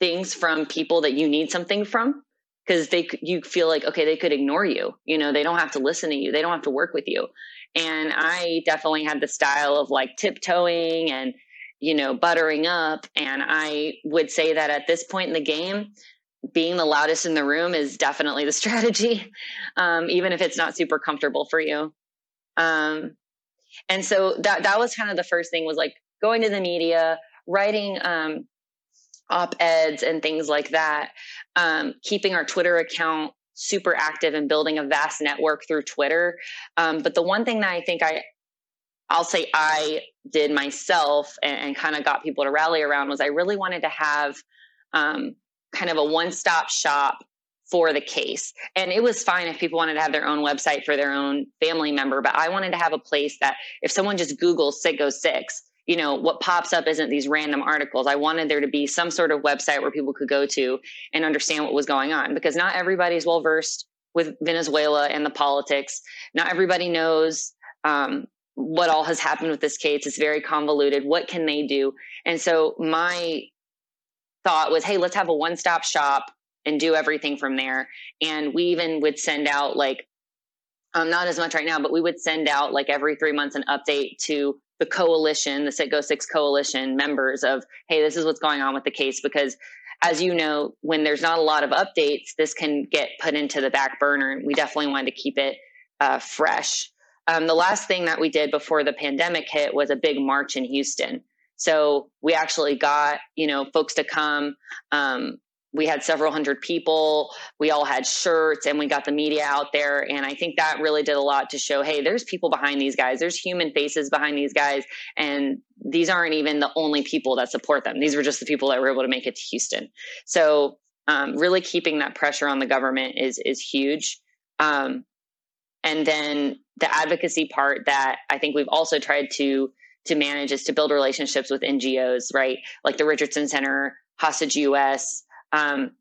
things from people that you need something from because they you feel like okay they could ignore you you know they don't have to listen to you they don't have to work with you and i definitely had the style of like tiptoeing and you know, buttering up. And I would say that at this point in the game, being the loudest in the room is definitely the strategy, um, even if it's not super comfortable for you. Um, and so that that was kind of the first thing was like going to the media, writing um, op eds and things like that, um, keeping our Twitter account super active and building a vast network through Twitter. Um, but the one thing that I think I I'll say I did myself and, and kind of got people to rally around was I really wanted to have um, kind of a one stop shop for the case. And it was fine if people wanted to have their own website for their own family member, but I wanted to have a place that if someone just Googles Citgo 6, you know, what pops up isn't these random articles. I wanted there to be some sort of website where people could go to and understand what was going on because not everybody's well versed with Venezuela and the politics. Not everybody knows um, what all has happened with this case. It's very convoluted. What can they do? And so my thought was, hey, let's have a one stop shop and do everything from there. And we even would send out like, um, not as much right now, but we would send out like every three months an update to the coalition, the Citgo Six coalition members of, hey, this is what's going on with the case. Because as you know, when there's not a lot of updates, this can get put into the back burner. We definitely wanted to keep it uh, fresh. Um, the last thing that we did before the pandemic hit was a big march in Houston. So we actually got, you know, folks to come. Um, we had several hundred people. We all had shirts and we got the media out there. And I think that really did a lot to show hey, there's people behind these guys. There's human faces behind these guys. And these aren't even the only people that support them. These were just the people that were able to make it to Houston. So um, really keeping that pressure on the government is is huge. Um, and then the advocacy part that I think we've also tried to to manage is to build relationships with NGOs, right? Like the Richardson Center, Hostage US. Um,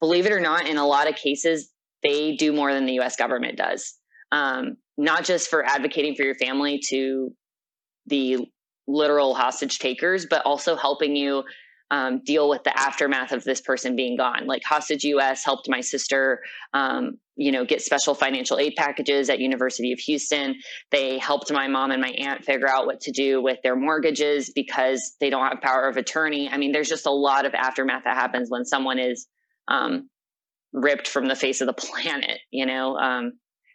believe it or not, in a lot of cases, they do more than the US government does. Um, not just for advocating for your family to the literal hostage takers, but also helping you um, deal with the aftermath of this person being gone. Like Hostage US helped my sister, um, you know, get special financial aid packages at University of Houston. They helped my mom and my aunt figure out what to do with their mortgages because they don't have power of attorney. I mean, there's just a lot of aftermath that happens when someone is um, ripped from the face of the planet. You know, um,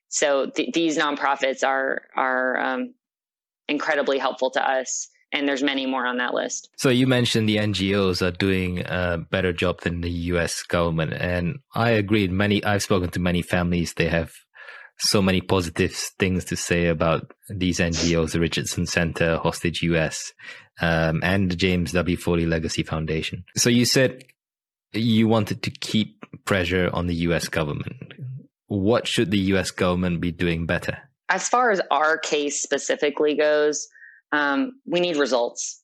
so th- these nonprofits are are um, incredibly helpful to us and there's many more on that list. So you mentioned the NGOs are doing a better job than the US government and I agree many I've spoken to many families they have so many positive things to say about these NGOs, the Richardson Center, Hostage US, um, and the James W. Foley Legacy Foundation. So you said you wanted to keep pressure on the US government. What should the US government be doing better? As far as our case specifically goes, um, we need results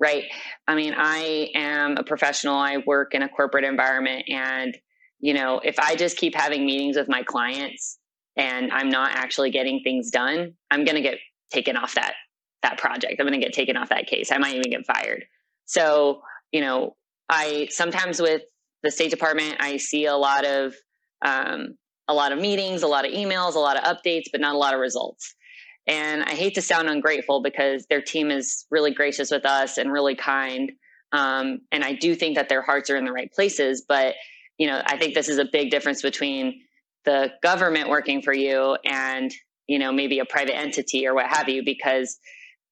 right? I mean i am a professional. I work in a corporate environment and you know if i just keep having meetings with my clients and i'm not actually getting things done i'm going to get taken off that that project. I'm going to get taken off that case. I might even get fired. So you know i sometimes with the state department i see a lot of um, a lot of meetings a lot of emails a lot of updates but not a lot of results and I hate to sound ungrateful because their team is really gracious with us and really kind. Um, and I do think that their hearts are in the right places. But, you know, I think this is a big difference between the government working for you and, you know, maybe a private entity or what have you, because,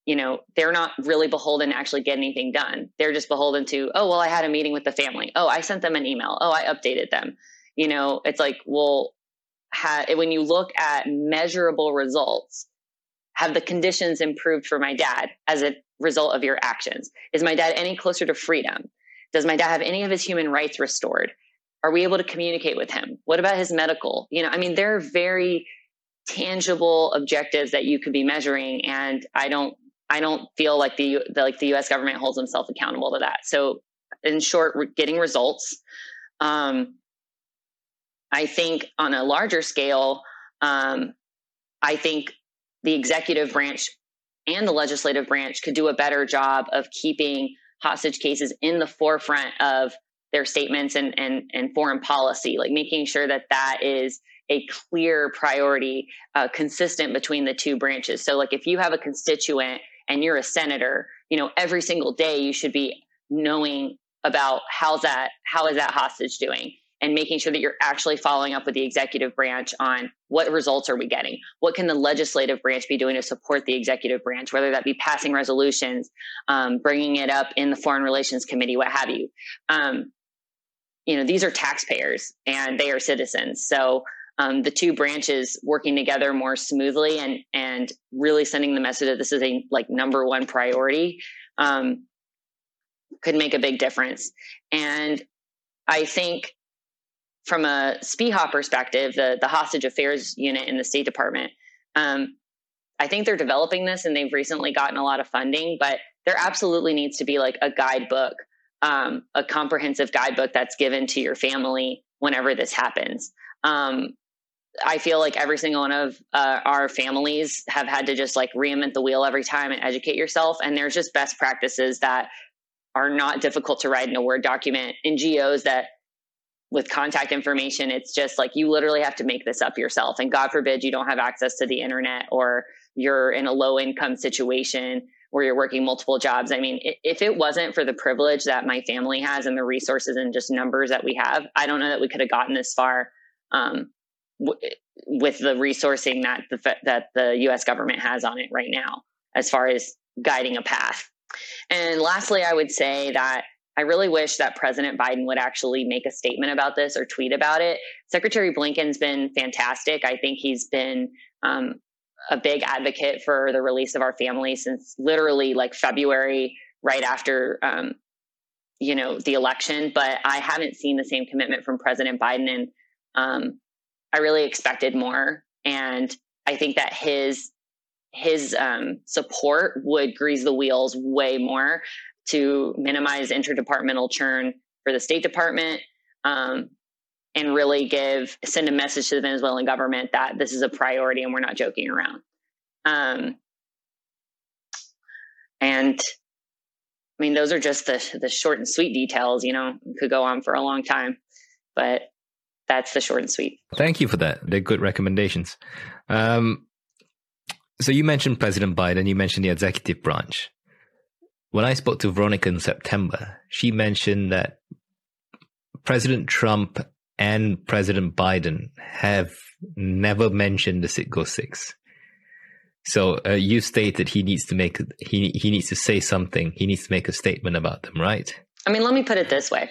you know, they're not really beholden to actually get anything done. They're just beholden to, oh, well, I had a meeting with the family. Oh, I sent them an email. Oh, I updated them. You know, it's like, well, ha- when you look at measurable results, have the conditions improved for my dad as a result of your actions? Is my dad any closer to freedom? Does my dad have any of his human rights restored? Are we able to communicate with him? What about his medical? You know, I mean, there are very tangible objectives that you could be measuring, and I don't, I don't feel like the, the like the U.S. government holds himself accountable to that. So, in short, getting results. Um, I think on a larger scale, um, I think the executive branch and the legislative branch could do a better job of keeping hostage cases in the forefront of their statements and, and, and foreign policy, like making sure that that is a clear priority, uh, consistent between the two branches. So, like if you have a constituent and you're a senator, you know, every single day you should be knowing about how's that, how is that hostage doing? And making sure that you're actually following up with the executive branch on what results are we getting? What can the legislative branch be doing to support the executive branch whether that be passing resolutions um, bringing it up in the foreign relations committee what have you? Um, you know these are taxpayers and they are citizens. So um, the two branches working together more smoothly and and really sending the message that this is a like number one priority um, could make a big difference. And i think from a SPIHA perspective, the, the hostage affairs unit in the State Department, um, I think they're developing this and they've recently gotten a lot of funding, but there absolutely needs to be like a guidebook, um, a comprehensive guidebook that's given to your family whenever this happens. Um, I feel like every single one of uh, our families have had to just like reinvent the wheel every time and educate yourself. And there's just best practices that are not difficult to write in a Word document, NGOs that with contact information, it's just like you literally have to make this up yourself. And God forbid you don't have access to the internet or you're in a low income situation where you're working multiple jobs. I mean, if it wasn't for the privilege that my family has and the resources and just numbers that we have, I don't know that we could have gotten this far um, w- with the resourcing that the that the U.S. government has on it right now, as far as guiding a path. And lastly, I would say that I really wish that President Biden would actually make a statement about this or tweet about it. Secretary Blinken's been fantastic. I think he's been um, a big advocate for the release of our family since literally like February, right after um, you know the election. But I haven't seen the same commitment from President Biden, and um, I really expected more. And I think that his his um, support would grease the wheels way more to minimize interdepartmental churn for the State Department um, and really give send a message to the Venezuelan government that this is a priority and we're not joking around. Um, and I mean, those are just the the short and sweet details. You know, could go on for a long time, but that's the short and sweet. Thank you for that. They're good recommendations. Um, so you mentioned President Biden. You mentioned the executive branch. When I spoke to Veronica in September, she mentioned that President Trump and President Biden have never mentioned the Citgo Six. So uh, you stated he needs to make he he needs to say something. He needs to make a statement about them, right? I mean, let me put it this way: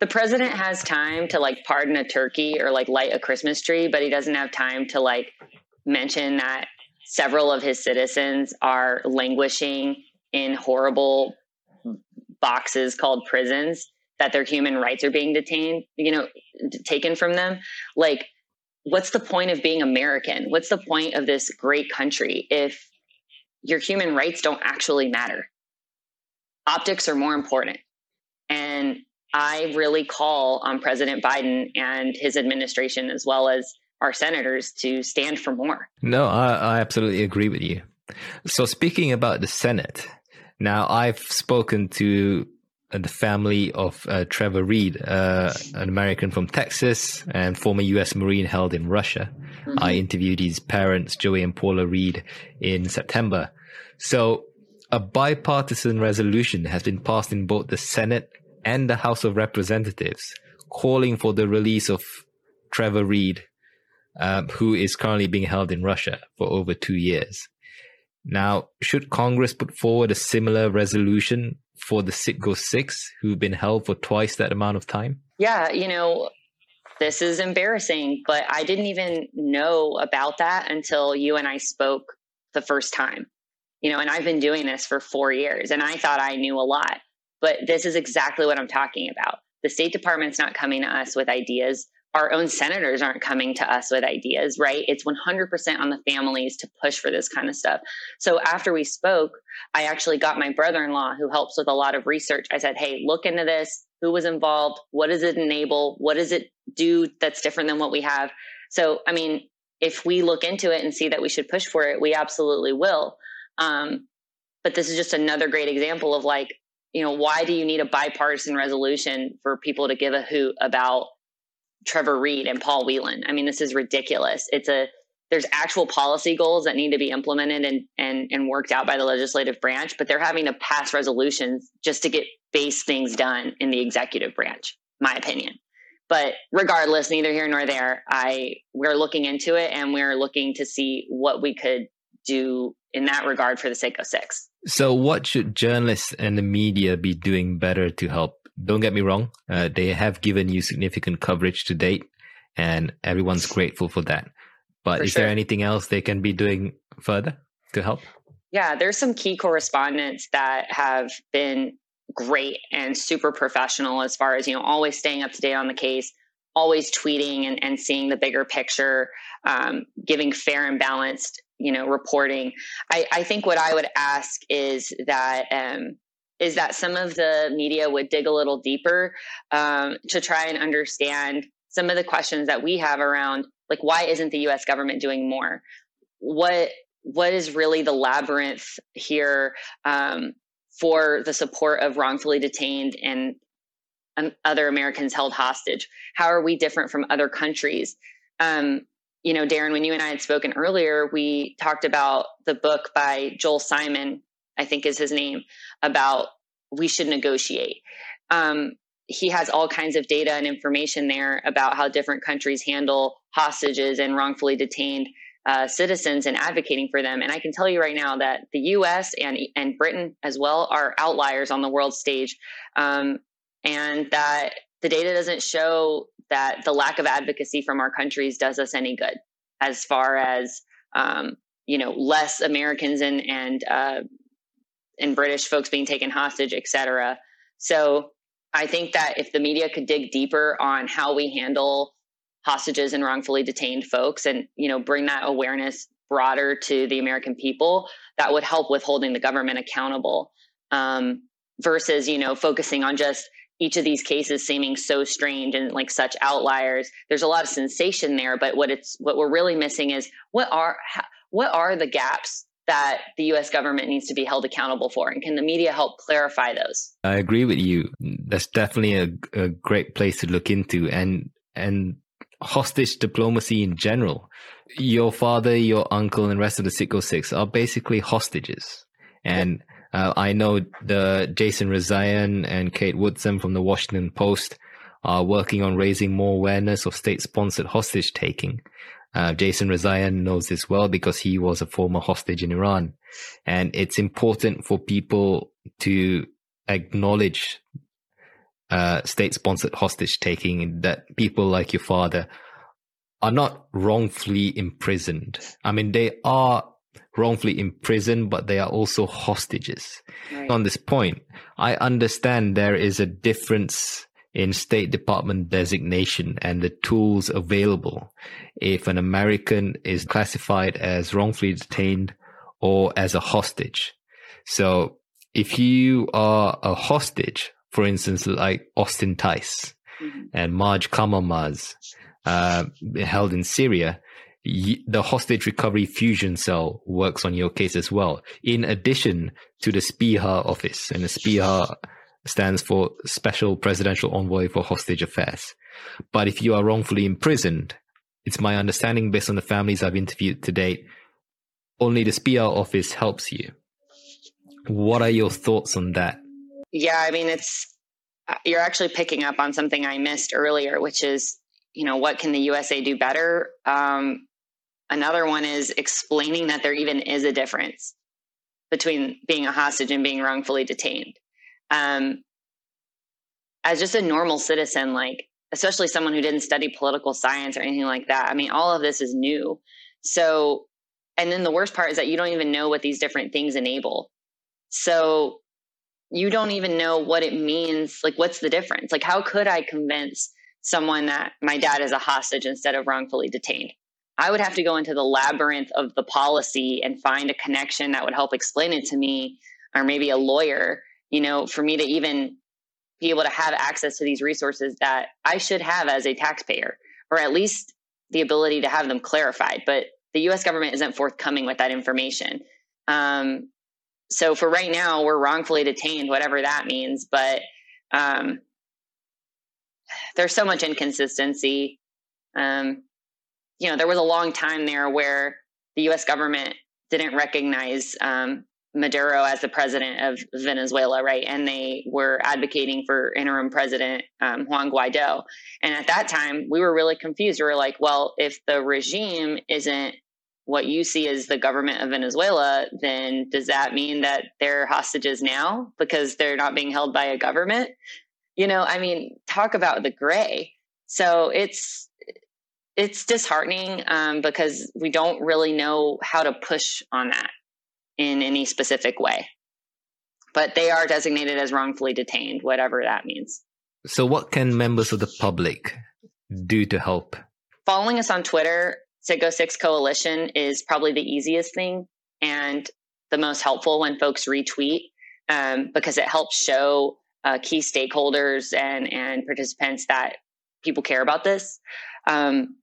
the president has time to like pardon a turkey or like light a Christmas tree, but he doesn't have time to like mention that several of his citizens are languishing in horrible boxes called prisons that their human rights are being detained, you know, taken from them. Like, what's the point of being American? What's the point of this great country if your human rights don't actually matter? Optics are more important. And I really call on President Biden and his administration, as well as our senators, to stand for more. No, I, I absolutely agree with you. So, speaking about the Senate, now, I've spoken to uh, the family of uh, Trevor Reed, uh, an American from Texas and former U.S. Marine held in Russia. Mm-hmm. I interviewed his parents, Joey and Paula Reed, in September. So, a bipartisan resolution has been passed in both the Senate and the House of Representatives calling for the release of Trevor Reed, uh, who is currently being held in Russia for over two years. Now, should Congress put forward a similar resolution for the Citgo Six, who've been held for twice that amount of time? Yeah, you know, this is embarrassing, but I didn't even know about that until you and I spoke the first time. You know, and I've been doing this for four years and I thought I knew a lot. but this is exactly what I'm talking about. The State Department's not coming to us with ideas. Our own senators aren't coming to us with ideas, right? It's 100% on the families to push for this kind of stuff. So after we spoke, I actually got my brother in law, who helps with a lot of research. I said, Hey, look into this. Who was involved? What does it enable? What does it do that's different than what we have? So, I mean, if we look into it and see that we should push for it, we absolutely will. Um, but this is just another great example of like, you know, why do you need a bipartisan resolution for people to give a hoot about Trevor Reed and Paul Whelan? I mean, this is ridiculous. It's a there's actual policy goals that need to be implemented and, and, and worked out by the legislative branch, but they're having to pass resolutions just to get base things done in the executive branch, my opinion. But regardless, neither here nor there, I we're looking into it and we're looking to see what we could do in that regard for the sake of 6. So, what should journalists and the media be doing better to help? Don't get me wrong, uh, they have given you significant coverage to date, and everyone's grateful for that. But for is sure. there anything else they can be doing further to help? Yeah, there's some key correspondents that have been great and super professional as far as, you know, always staying up to date on the case, always tweeting and, and seeing the bigger picture, um, giving fair and balanced, you know, reporting. I, I think what I would ask is that, um, is that some of the media would dig a little deeper um, to try and understand some of the questions that we have around like why isn't the US government doing more? What what is really the labyrinth here um, for the support of wrongfully detained and um, other Americans held hostage? How are we different from other countries? Um, you know, Darren, when you and I had spoken earlier, we talked about the book by Joel Simon, I think is his name, about we should negotiate. Um, he has all kinds of data and information there about how different countries handle hostages and wrongfully detained uh, citizens and advocating for them. And I can tell you right now that the U.S. and and Britain as well are outliers on the world stage, um, and that the data doesn't show that the lack of advocacy from our countries does us any good as far as um, you know less Americans and and uh, and British folks being taken hostage, et cetera. So I think that if the media could dig deeper on how we handle hostages and wrongfully detained folks and you know bring that awareness broader to the american people that would help with holding the government accountable um, versus you know focusing on just each of these cases seeming so strange and like such outliers there's a lot of sensation there but what it's what we're really missing is what are what are the gaps that the US government needs to be held accountable for? And can the media help clarify those? I agree with you. That's definitely a, a great place to look into. And, and hostage diplomacy in general. Your father, your uncle, and the rest of the Citgo Six are basically hostages. And uh, I know the Jason Rezaian and Kate Woodsome from the Washington Post are working on raising more awareness of state-sponsored hostage taking. Uh, Jason Rezaian knows this well because he was a former hostage in Iran. And it's important for people to acknowledge uh, state sponsored hostage taking that people like your father are not wrongfully imprisoned. I mean, they are wrongfully imprisoned, but they are also hostages. Right. On this point, I understand there is a difference in State Department designation and the tools available if an American is classified as wrongfully detained or as a hostage. So if you are a hostage, for instance, like Austin Tice mm-hmm. and Majd Kamalmaz, uh, held in Syria, the hostage recovery fusion cell works on your case as well. In addition to the SPIHA office, and the SPIHA stands for Special Presidential Envoy for Hostage Affairs. But if you are wrongfully imprisoned, it's my understanding based on the families I've interviewed to date, only the SPIHA office helps you. What are your thoughts on that? Yeah, I mean, it's uh, you're actually picking up on something I missed earlier, which is, you know, what can the USA do better? Um, another one is explaining that there even is a difference between being a hostage and being wrongfully detained. Um, as just a normal citizen, like especially someone who didn't study political science or anything like that, I mean, all of this is new. So, and then the worst part is that you don't even know what these different things enable. So you don't even know what it means. Like, what's the difference? Like, how could I convince someone that my dad is a hostage instead of wrongfully detained? I would have to go into the labyrinth of the policy and find a connection that would help explain it to me, or maybe a lawyer, you know, for me to even be able to have access to these resources that I should have as a taxpayer, or at least the ability to have them clarified. But the US government isn't forthcoming with that information. Um, so for right now, we're wrongfully detained, whatever that means. But um, there's so much inconsistency. Um, you know, there was a long time there where the U.S. government didn't recognize um, Maduro as the president of Venezuela, right? And they were advocating for interim president um, Juan Guaido. And at that time, we were really confused. We were like, well, if the regime isn't what you see as the government of Venezuela, then does that mean that they're hostages now because they're not being held by a government? You know, I mean, talk about the gray. So it's it's disheartening um, because we don't really know how to push on that in any specific way. But they are designated as wrongfully detained, whatever that means. So, what can members of the public do to help? Following us on Twitter Citgo 6 Coalition is probably the easiest thing and the most helpful when folks retweet um, because it helps show uh, key stakeholders and, and participants that people care about this. Um,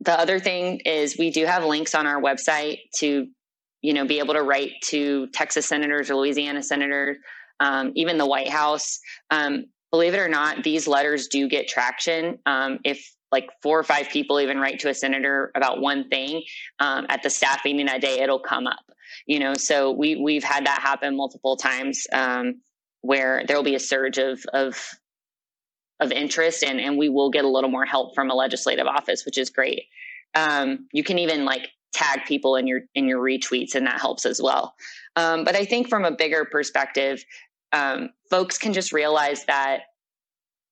the other thing is we do have links on our website to you know be able to write to texas senators or louisiana senators um, even the white house. Um, believe it or not these letters do get traction. Um, if like four or five people even write to a senator about one thing um, at the staff meeting that day it'll come up you know? So we we've had that happen multiple times um, where there will be a surge of of of interest and and we will get a little more help from a legislative office which is great. Um, you can even like tag people in your in your retweets and that helps as well um, but i think from a bigger perspective um, folks can just realize that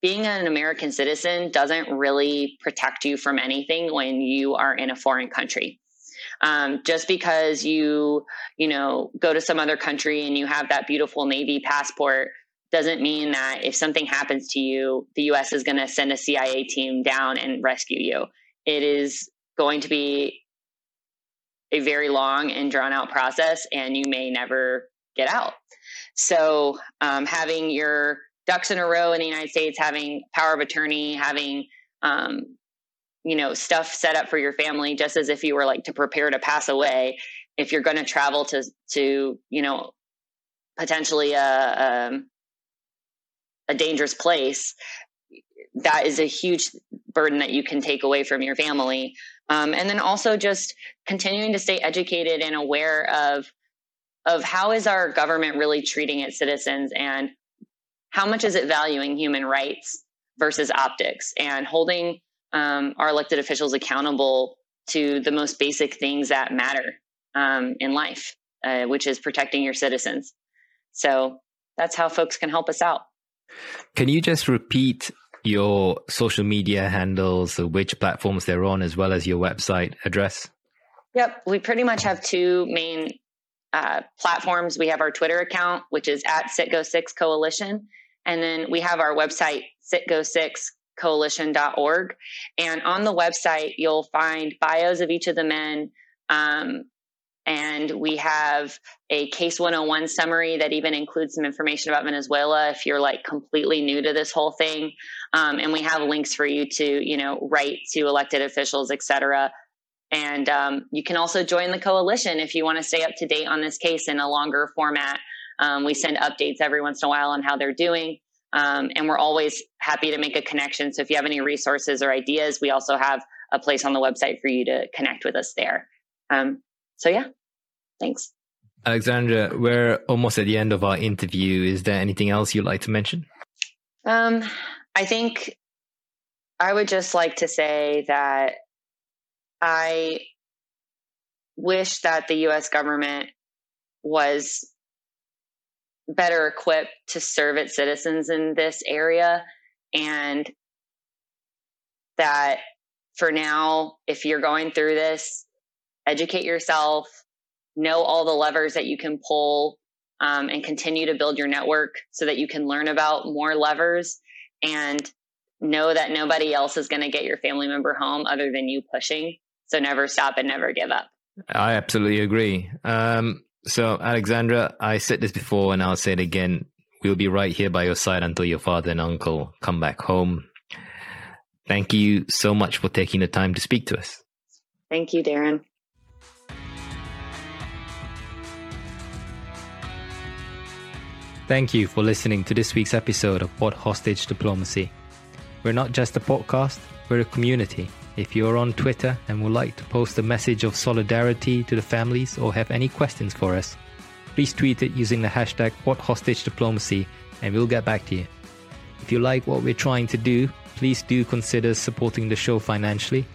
being an American citizen doesn't really protect you from anything when you are in a foreign country. Um, just because you, you know, go to some other country and you have that beautiful Navy passport doesn't mean that if something happens to you, the US is going to send a CIA team down and rescue you. It is going to be a very long and drawn out process, and you may never get out. So, um, having your ducks in a row in the United States, having power of attorney, having um, you know stuff set up for your family, just as if you were like to prepare to pass away. If you're going to travel to to you know potentially a, a um, a dangerous place, that is a huge burden that you can take away from your family. Um, and then also just continuing to stay educated and aware of of how is our government really treating its citizens and how much is it valuing human rights versus optics and holding um, our elected officials accountable to the most basic things that matter um, in life, uh, which is protecting your citizens. So that's how folks can help us out. Can you just repeat your social media handles, which platforms they're on, as well as your website address? Yep, we pretty much have two main uh, platforms. We have our Twitter account, which is at Citgo6 Coalition, and then we have our website, citgo6coalition.org. And on the website, you'll find bios of each of the men. Um, and we have a case 101 summary that even includes some information about Venezuela if you're like completely new to this whole thing. Um, and we have links for you to, you know, write to elected officials, et cetera. And um, you can also join the coalition if you want to stay up to date on this case in a longer format. Um, we send updates every once in a while on how they're doing. Um, and we're always happy to make a connection. So if you have any resources or ideas, we also have a place on the website for you to connect with us there. Um, so yeah, thanks. Alexandra, we're almost at the end of our interview. Is there anything else you'd like to mention? Um, I think I would just like to say that I wish that the US government was better equipped to serve its citizens in this area and that for now if you're going through this educate yourself know all the levers that you can pull um, and continue to build your network so that you can learn about more levers and know that nobody else is going to get your family member home other than you pushing. So never stop and never give up. I absolutely agree. Um, so, Alexandra, I said this before and I'll say it again. We'll be right here by your side until your father and uncle come back home. Thank you so much for taking the time to speak to us. Thank you, Darren. Thank you for listening to this week's episode of What Hostage Diplomacy. We're not just a podcast, we're a community. If you're on Twitter and would like to post a message of solidarity to the families or have any questions for us, please tweet it using the hashtag Port Hostage Diplomacy and we'll get back to you. If you like what we're trying to do, please do consider supporting the show financially.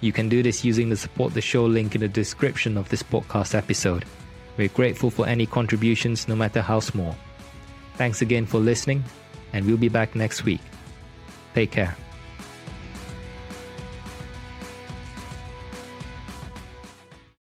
You can do this using the support the show link in the description of this podcast episode. We're grateful for any contributions, no matter how small. Thanks again for listening, and we'll be back next week. Take care.